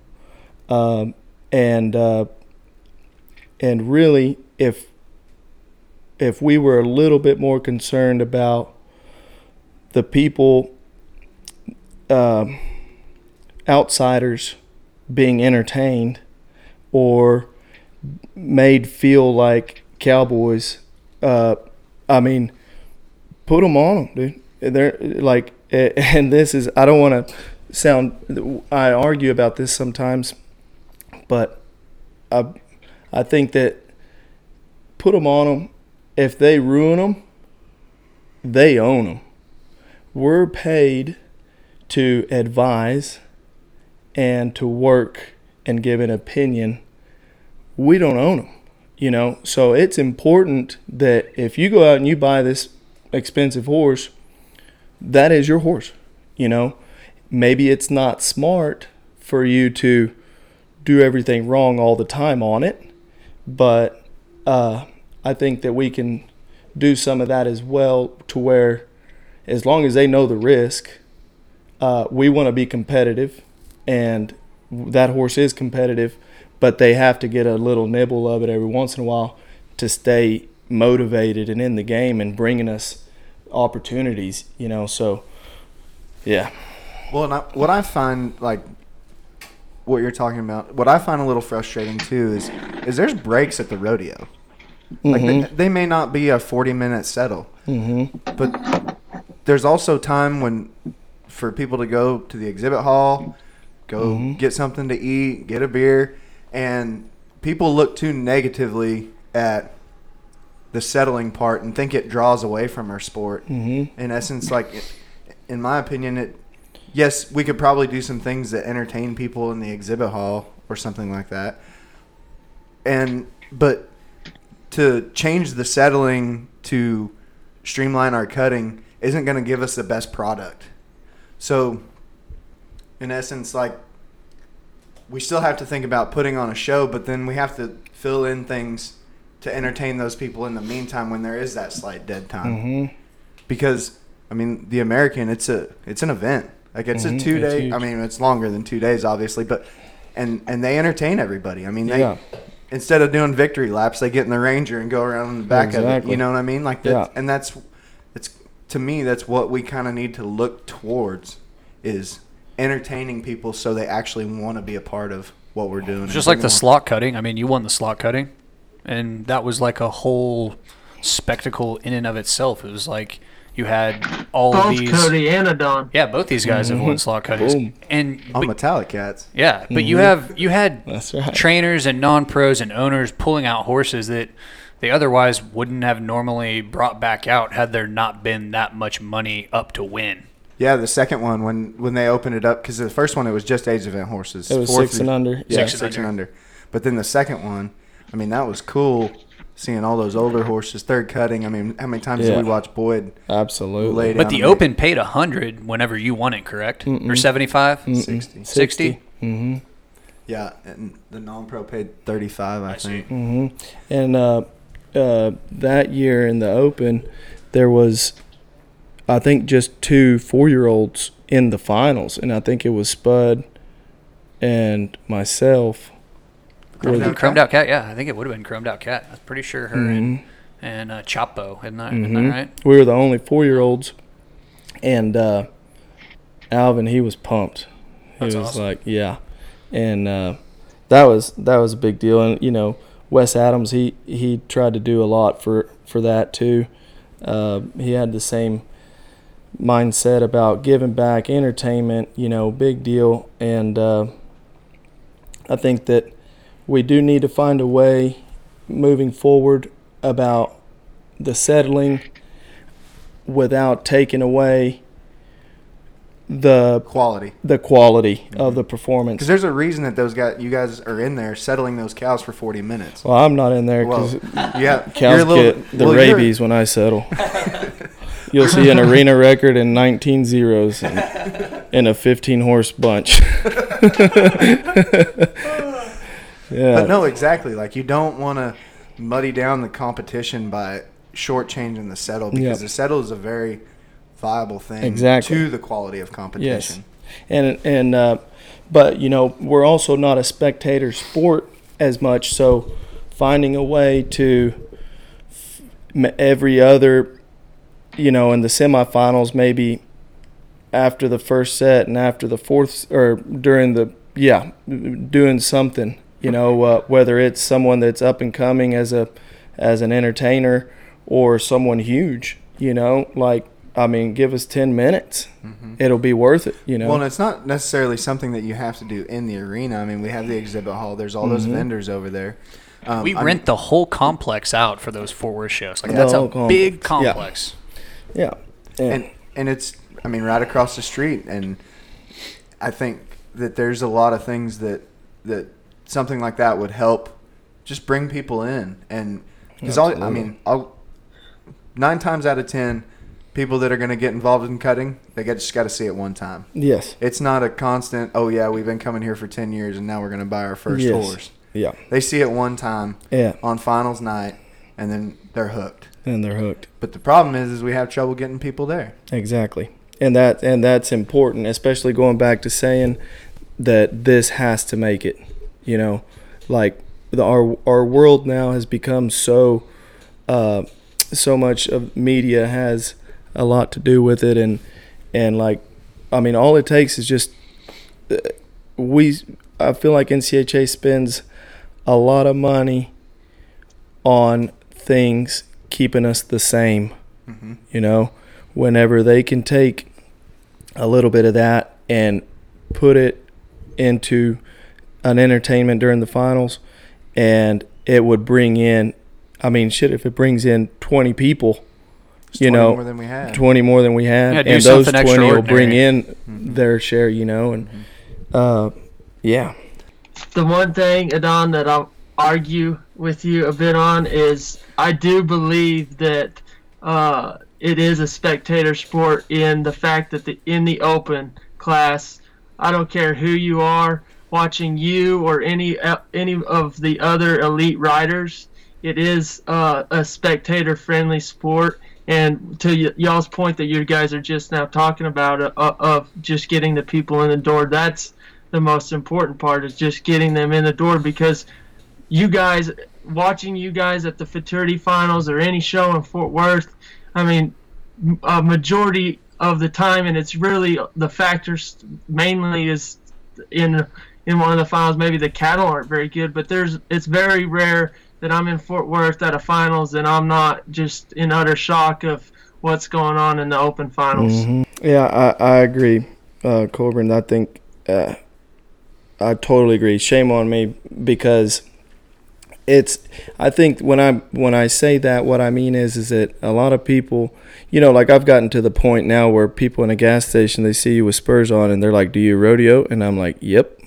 B: Um, and uh, and really if if we were a little bit more concerned about the people um, outsiders being entertained or made feel like cowboys uh, i mean put them on them dude they're like and this is i don't want to sound i argue about this sometimes but i i think that put them on them. If they ruin them, they own them. We're paid to advise and to work and give an opinion. We don't own them, you know. So it's important that if you go out and you buy this expensive horse, that is your horse, you know. Maybe it's not smart for you to do everything wrong all the time on it, but uh, I think that we can do some of that as well to where, as long as they know the risk, uh, we want to be competitive, and that horse is competitive, but they have to get a little nibble of it every once in a while to stay motivated and in the game and bringing us opportunities. You know, so yeah,
C: Well, I, what I find like what you're talking about, what I find a little frustrating too is is there's breaks at the rodeo. Like they, they may not be a 40 minute settle,
B: mm-hmm.
C: but there's also time when for people to go to the exhibit hall, go
B: Mm-hmm.
C: get something to eat, get a beer, and people look too negatively at the settling part and think it draws away from our sport.
B: Mm-hmm.
C: In essence, like in my opinion, it yes, we could probably do some things that entertain people in the exhibit hall or something like that. And but to change the settling to streamline our cutting isn't going to give us the best product. So in essence like we still have to think about putting on a show, but then we have to fill in things to entertain those people in the meantime when there is that slight dead time
B: Mm-hmm.
C: because I mean the American it's a it's an event like it's
B: Mhm,
C: a two day. I mean it's longer than two days obviously but and and they entertain everybody I mean they
B: Yeah.
C: Instead of doing victory laps they get in the Ranger and go around in the back of it you know what I mean like that
B: Yeah.
C: and that's it's to me that's what we kind of need to look towards is entertaining people so they actually want to be a part of what we're doing
A: just like the
C: them
A: slot cutting. I mean, you won the slot cutting, and that was like a whole spectacle in and of itself. It was like you had all
D: Both
A: these.
D: Cody and Adan.
A: Yeah, both these guys have won
B: Mhm.
A: slot cuttings,
B: Boom.
A: and
C: on metallic cats
A: yeah, but you
B: Mhm.
A: have you had
B: right.
A: trainers and non-pros and owners pulling out horses that they otherwise wouldn't have normally brought back out had there not been that much money up to win.
C: Yeah, the second one when when they opened it up because the first one it was just age event horses.
B: It was
C: Fourth
B: six and under.
C: Yeah,
A: Six
C: six,
A: and
C: and,
A: under.
C: under. But then the second one, I mean, that was cool seeing all those older horses. Third cutting. I mean, how many times
B: Yeah.
C: did we watch Boyd?
B: Absolutely.
C: Lay
A: But the
C: and make-
A: Open paid a hundred whenever you won it, correct? Or seventy-five?
C: Sixty.
A: 60?
B: Mm-hmm.
C: Yeah, and the non-pro paid thirty-five. I,
A: see.
C: think.
B: hmm And uh, uh, that year in the Open, there was, I think, just two four-year-olds in the finals, and I think it was Spud and myself.
C: Chromed out
A: Chromed out cat, yeah. I think it would have been chromed out cat. I'm pretty sure her and,
B: Mhm.
A: and uh, Chapo, isn't that, isn't
B: Mhm.
A: that right?
B: We were the only four-year-olds, and uh, Alvin, he was pumped. He
A: That's
B: was
A: awesome.
B: like, yeah, and uh, that was that was a big deal. And you know, Wes Adams, he he tried to do a lot for for that too. Uh, he had the same mindset about giving back, entertainment. You know, big deal. And uh, I think that we do need to find a way moving forward about the settling without taking away the
C: Quality.
B: the quality of mm-hmm. the performance.
C: Because there's a reason that those guys, you guys are in there settling those cows for 40 minutes.
B: Well, I'm not in there because
C: yeah,
B: cows
C: little-
B: get the
C: well,
B: rabies when I settle. You'll see an arena record in 19 zeros and, and a 15 horse bunch. yeah.
C: But no, exactly. Like you don't want to muddy down the competition by shortchanging the settle because
B: Yep.
C: the settle is a very viable thing
B: Exactly.
C: to the quality of competition. Yes.
B: and and uh, but you know we're also not a spectator sport as much so finding a way to f- every other you know in the semifinals maybe after the first set and after the fourth or during the yeah doing something you know uh, whether it's someone that's up and coming as a as an entertainer or someone huge you know like i mean give us 10 minutes it'll be worth it you know
C: Well, and it's not necessarily something that you have to do in the arena. I mean, we have the exhibit hall. There's all those vendors over there. Um,
A: We
C: I
A: rent
C: mean,
A: the whole complex out for those Fort Worth shows. Like that's a
B: complex.
A: big
B: Yeah.
A: complex.
B: yeah
C: and and it's I mean right across the street, and I think that there's a lot of things that that something like that would help just bring people in, and because I mean I'll nine times out of ten. People that are going to get involved in cutting, they get, just got to see it one time.
B: yes
C: It's not a constant. Oh yeah, we've been coming here for ten years, and now we're going to buy our first
B: Yes.
C: horse.
B: yeah
C: They see it one time
B: yeah
C: on finals night, and then they're hooked.
B: and they're hooked
C: But the problem is, is we have trouble getting people there.
B: Exactly. And that and that's important, especially going back to saying that this has to make it. You know, Like the, our our world now has become so uh, so much of media has a lot to do with it, and and like I mean, all it takes is just uh, we. I feel like NCHA spends a lot of money on things keeping us the same.
C: Mm-hmm.
B: You know, whenever they can take a little bit of that and put it into an entertainment during the finals, and it would bring in. I mean, shit, if it brings in 20 people,
C: It's
B: you
C: 20
B: know,
C: more than we had.
B: 20 more than we had,
A: Yeah, do
B: and those
A: something
B: 20 will bring in
C: Mhm.
B: their share, you know, and uh, yeah,
D: the one thing, Adan, that I'll argue with you a bit on is I do believe that uh, it is a spectator sport in the fact that the in the open class, I don't care who you are watching you or any uh, any of the other elite riders. It is uh, a spectator friendly sport. And to y- y'all's point that you guys are just now talking about uh, uh, of just getting the people in the door, that's the most important part is just getting them in the door because you guys watching you guys at the futurity finals or any show in Fort Worth, I mean, a majority of the time, and it's really the factors mainly is in in one of the finals. Maybe the cattle aren't very good, but there's it's very rare that I'm in Fort Worth at a finals and I'm not just in utter shock of what's going on in the open finals.
B: Mhm. yeah, I, I agree, uh, Corbin. I think uh, I totally agree. Shame on me because it's. I think when I when I say that, what I mean is is that a lot of people, you know, like I've gotten to the point now where people in a gas station they see you with spurs on and they're like, "Do you rodeo?" And I'm like, "Yep,"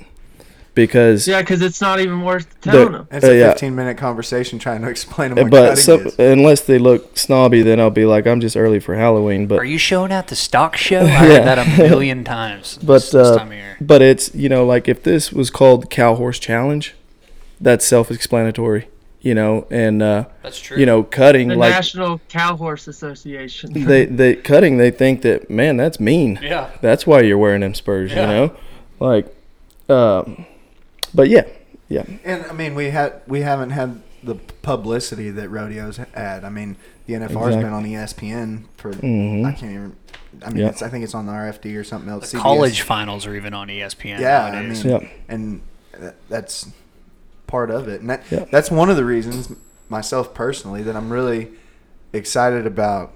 B: because
D: Yeah, because it's not even worth telling them.
C: It's
B: Uh,
C: a
B: yeah.
C: 15 minute conversation trying to explain to them
B: but
C: cutting
B: some,
C: is.
B: unless they look snobby, then I'll be like, "I'm just early for Halloween." But
A: Are you showing at the stock show? I
B: Yeah.
A: heard that a million times.
B: But,
A: this, this
B: uh,
A: time of year.
B: But it's you know like if this was called Cow Horse Challenge, that's self-explanatory, you know, and uh,
A: That's true.
B: you know cutting
D: The
B: like
D: National Cow Horse Association.
B: they they cutting they think that man that's mean.
A: yeah.
B: That's why you're wearing them spurs,
A: Yeah.
B: you know, like, um, but yeah, yeah,
C: And I mean, we had we haven't had the publicity that rodeos had. I mean, the NFR's
B: Exactly.
C: been on ESPN for
B: Mhm.
C: I can't even. I mean,
B: Yeah.
C: it's, I think it's on the RFD or something else.
A: The
C: CBS.
A: college finals are even on ESPN
C: Yeah, I mean,
B: Yep.
C: and that, that's part of it. And that,
B: Yep.
C: that's one of the reasons, myself personally, that I'm really excited about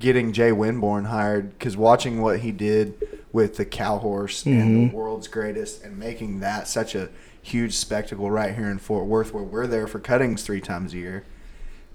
C: getting Jay Winborn hired because watching what he did with the cow horse and
B: Mhm.
C: the world's greatest and making that such a huge spectacle right here in Fort Worth where we're there for cuttings three times a year.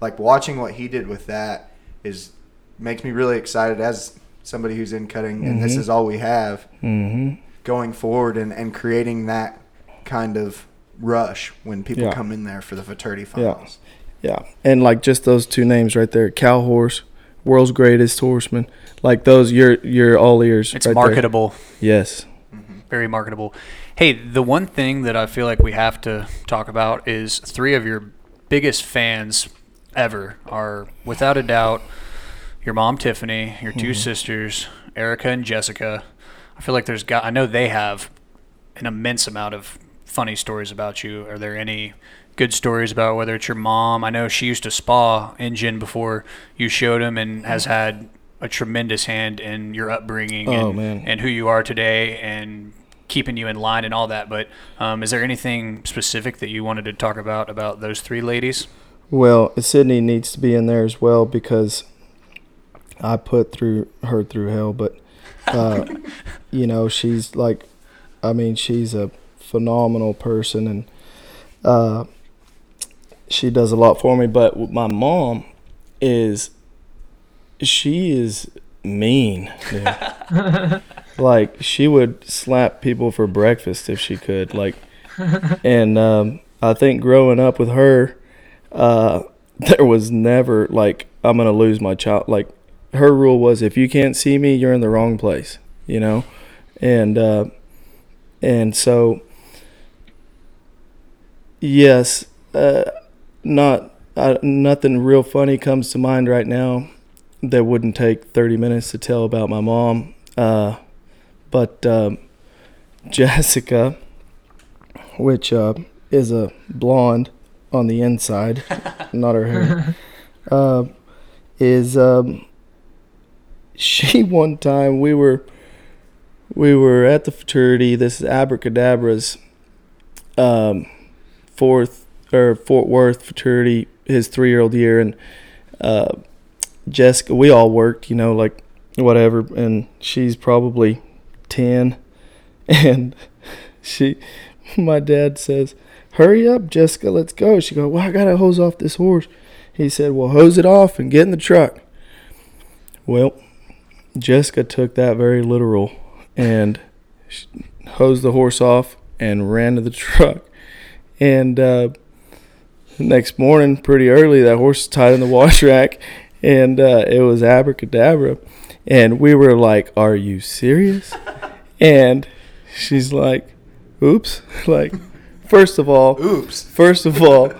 C: Like watching what he did with that is makes me really excited as somebody who's in cutting and this
B: Mhm.
C: is all we have
B: hmm
C: going forward and, and creating that kind of rush when people
B: Yeah.
C: come in there for the futurity
B: Yeah.
C: finals.
B: yeah, and like just those two names right there, Cow Horse, world's greatest horseman, like those, you're you're all ears.
A: It's
B: right there.
A: marketable.
B: Yes. Mm-hmm.
A: Very marketable. Hey, the one thing that I feel like we have to talk about is three of your biggest fans ever are, without a doubt, your mom Tiffany, your 2 mm-hmm. sisters Erica and Jessica. I feel like there's got. I know they have an immense amount of funny stories about you. Are there any good stories about whether it's your mom? I know she used to spa engine before you showed him and has had a tremendous hand in your upbringing
B: Oh,
A: and, and who you are today and keeping you in line and all that. But um, is there anything specific that you wanted to talk about about those three ladies?
B: Well, Sydney needs to be in there as well because I put through her through hell. But uh, you know, she's like, I mean, she's a phenomenal person, and uh, she does a lot for me. But my mom is, she is mean. like she would slap people for breakfast if she could. Like, and um, I think growing up with her uh, there was never like I'm gonna lose my child. Like her rule was, if you can't see me, you're in the wrong place. You know, and uh, and so yes, uh, not uh, nothing real funny comes to mind right now that wouldn't take 30 minutes to tell about my mom. Uh, but um, Jessica, which uh, is a blonde on the inside, not her hair, uh, is um, she one time we were we were at the futurity. This is Abracadabra's um, fourth or Fort Worth futurity, his three year old year, and uh, Jessica. We all worked, you know, like whatever, and she's probably ten, and she, my dad says, "Hurry up, Jessica, let's go." She goes, "Well, I gotta hose off this horse." He said, "Well, hose it off and get in the truck." Well, Jessica took that very literal and hosed the horse off and ran to the truck. And uh, next morning, pretty early, that horse was tied in the wash rack, and uh, it was abracadabra. And we were like, "Are you serious?" And she's like, "Oops!" Like, first of all,
C: Oops.
B: First of all,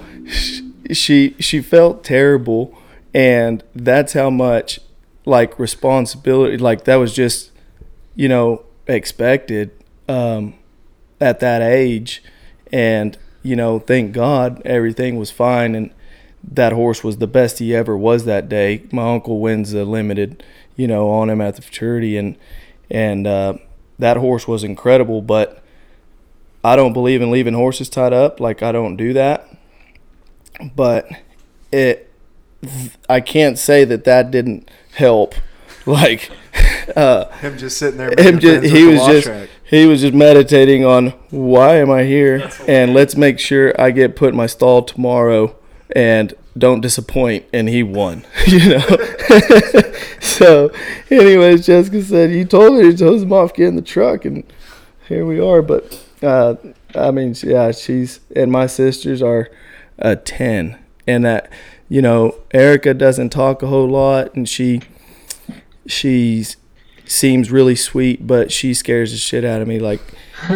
B: she she felt terrible, and that's how much like responsibility like that was just you know expected um, at that age, and you know thank God everything was fine and that horse was the best he ever was that day. My uncle wins the limited, you know, on him at the futurity, and and uh, that horse was incredible. But I don't believe in leaving horses tied up. Like I don't do that. But it, I can't say that that didn't help. Like uh,
C: Him just sitting there.
B: him just he was just
C: rack.
B: He was just meditating on why am I here? And let's make sure I get put in my stall tomorrow and don't disappoint. And he won you know? So anyways Jessica said you told her to hose him off get in the truck and here we are. But uh, I mean yeah she's and my sisters are a 10 and that you know Erica doesn't talk a whole lot and she she's seems really sweet, but she scares the shit out of me. Like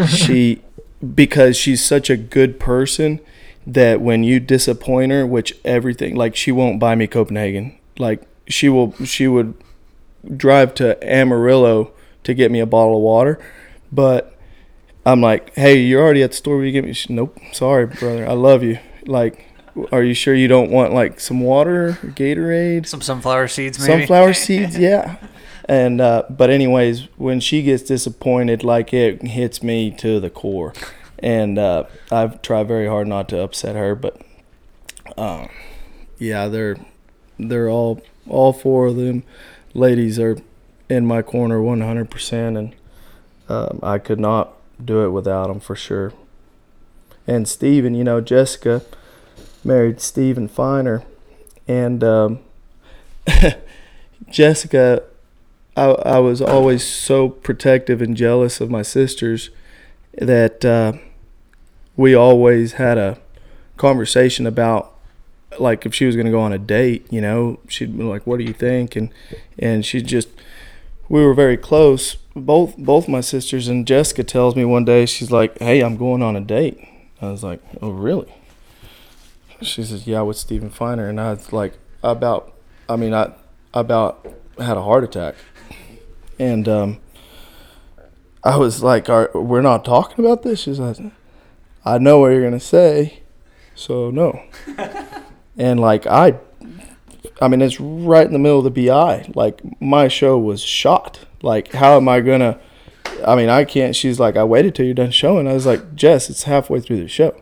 B: she, because she's such a good person that when you disappoint her, which everything, like she won't buy me Copenhagen. Like she will, she would drive to Amarillo to get me a bottle of water, but I'm like, hey, you're already at the store. Will you get me? She, nope, sorry, brother. I love you. Like, are you sure you don't want like some water, Gatorade?
E: Some sunflower seeds, maybe.
B: Sunflower seeds, yeah. And uh, but anyways, when she gets disappointed, like it hits me to the core, and uh, I've tried very hard not to upset her, but um, yeah, they're they're all all four of them ladies are in my corner 100%, and um, I could not do it without them for sure. And Steven, you know, Jessica married Steven Finer, and um, Jessica, I, I was always so protective and jealous of my sisters that uh, we always had a conversation about like if she was going to go on a date, you know, she'd be like, "What do you think?" and and she just we were very close. Both both my sisters and Jessica tells me one day she's like, "Hey, I'm going on a date." I was like, "Oh, really?" She says, "Yeah, with Stephen Finer," and I was like, "About, I mean, I about had a heart attack," and um, I was like, Are, "We're not talking about this." She's like, "I know what you're gonna say, so no." and like I, I mean, it's right in the middle of the BI. Like my show was shot. Like, how am I gonna? I mean, I can't. She's like, I waited till you're done showing. I was like, Jess, it's halfway through the show.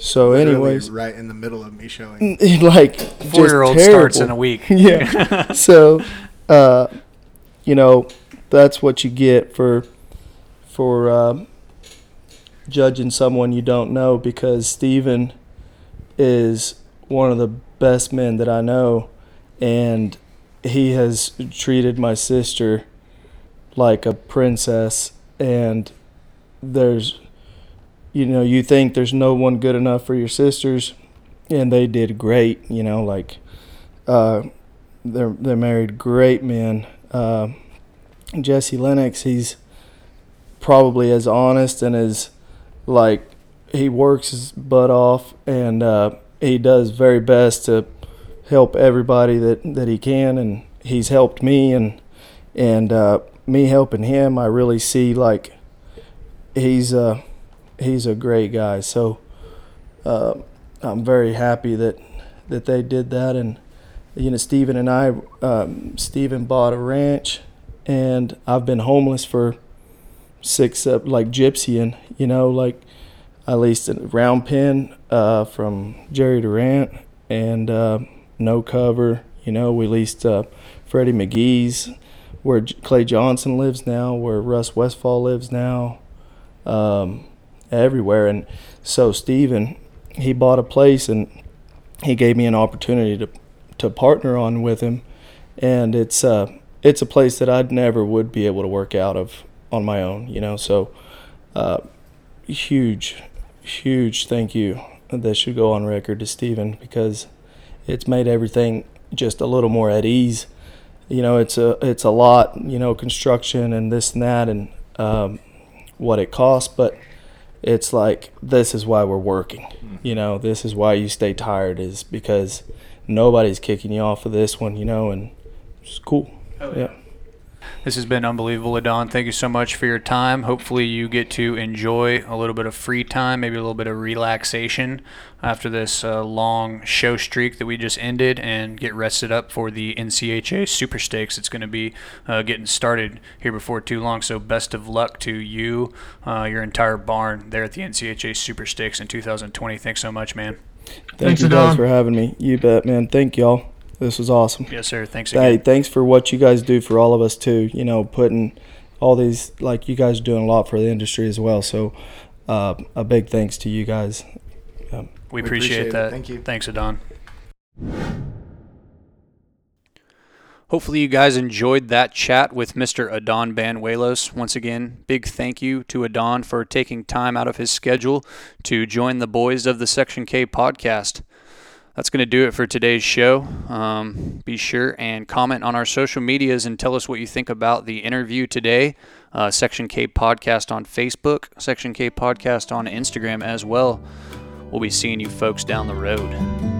B: So,
C: Literally
B: anyways,
C: right in the middle of me showing.
B: like
E: Four year old
B: just
E: starts in a week.
B: yeah. so, uh, you know, that's what you get for for um, judging someone you don't know because Steven is one of the best men that I know, and he has treated my sister like a princess. And there's, you know, you think there's no one good enough for your sisters, and they did great. You know, like uh, they're they're married great men. Uh, Jesse Lennox, he's probably as honest and as like he works his butt off and uh, he does very best to help everybody that, that he can and he's helped me and and uh, me helping him I really see like he's uh he's a great guy. So uh, I'm very happy that that they did that. And you know, Stephen and I, um, Stephen bought a ranch, and I've been homeless for six, uh, like gypsying. You know, like at least a round pen uh, from Jerry Durant and uh, no cover. You know, we leased uh, Freddie McGee's where Clay Johnson lives now, where Russ Westfall lives now, um, everywhere. And so Steven, he bought a place and he gave me an opportunity to to partner on with him, and it's uh it's a place that I'd never would be able to work out of on my own. You know, so uh, huge, huge thank you that should go on record to Steven because it's made everything just a little more at ease. You know, it's a it's a lot. You know, construction and this and that and um, what it costs, but it's like this is why we're working. You know, this is why you stay tired is because nobody's kicking you off of this one. You know, and it's cool. yeah.
A: This has been unbelievable, Adan. Thank you so much for your time. Hopefully, you get to enjoy a little bit of free time, maybe a little bit of relaxation after this uh, long show streak that we just ended, and get rested up for the NCHA Super Stakes. It's going to be uh, getting started here before too long. So, best of luck to you, uh, your entire barn there at the NCHA Super Stakes in 2020. Thanks so much, man.
B: Thank
D: Thanks,
B: you guys for having me. You bet, man. Thank y'all. This was awesome.
A: Yes, sir. Thanks
B: Hey, thanks for what you guys do for all of us too. You know, putting all these like you guys are doing a lot for the industry as well. So, uh, a big thanks to you guys.
A: We
C: We
A: appreciate,
C: appreciate it.
A: that.
C: Thank you.
A: Thanks, Adan. Hopefully, you guys enjoyed that chat with Mr. Adan Banuelos. Once again, big thank you to Adan for taking time out of his schedule to join the boys of the Section K podcast. That's going to do it for today's show. Um, be sure and comment on our social medias and tell us what you think about the interview today. Uh, Section K Podcast on Facebook, Section K Podcast on Instagram as well. We'll be seeing you folks down the road.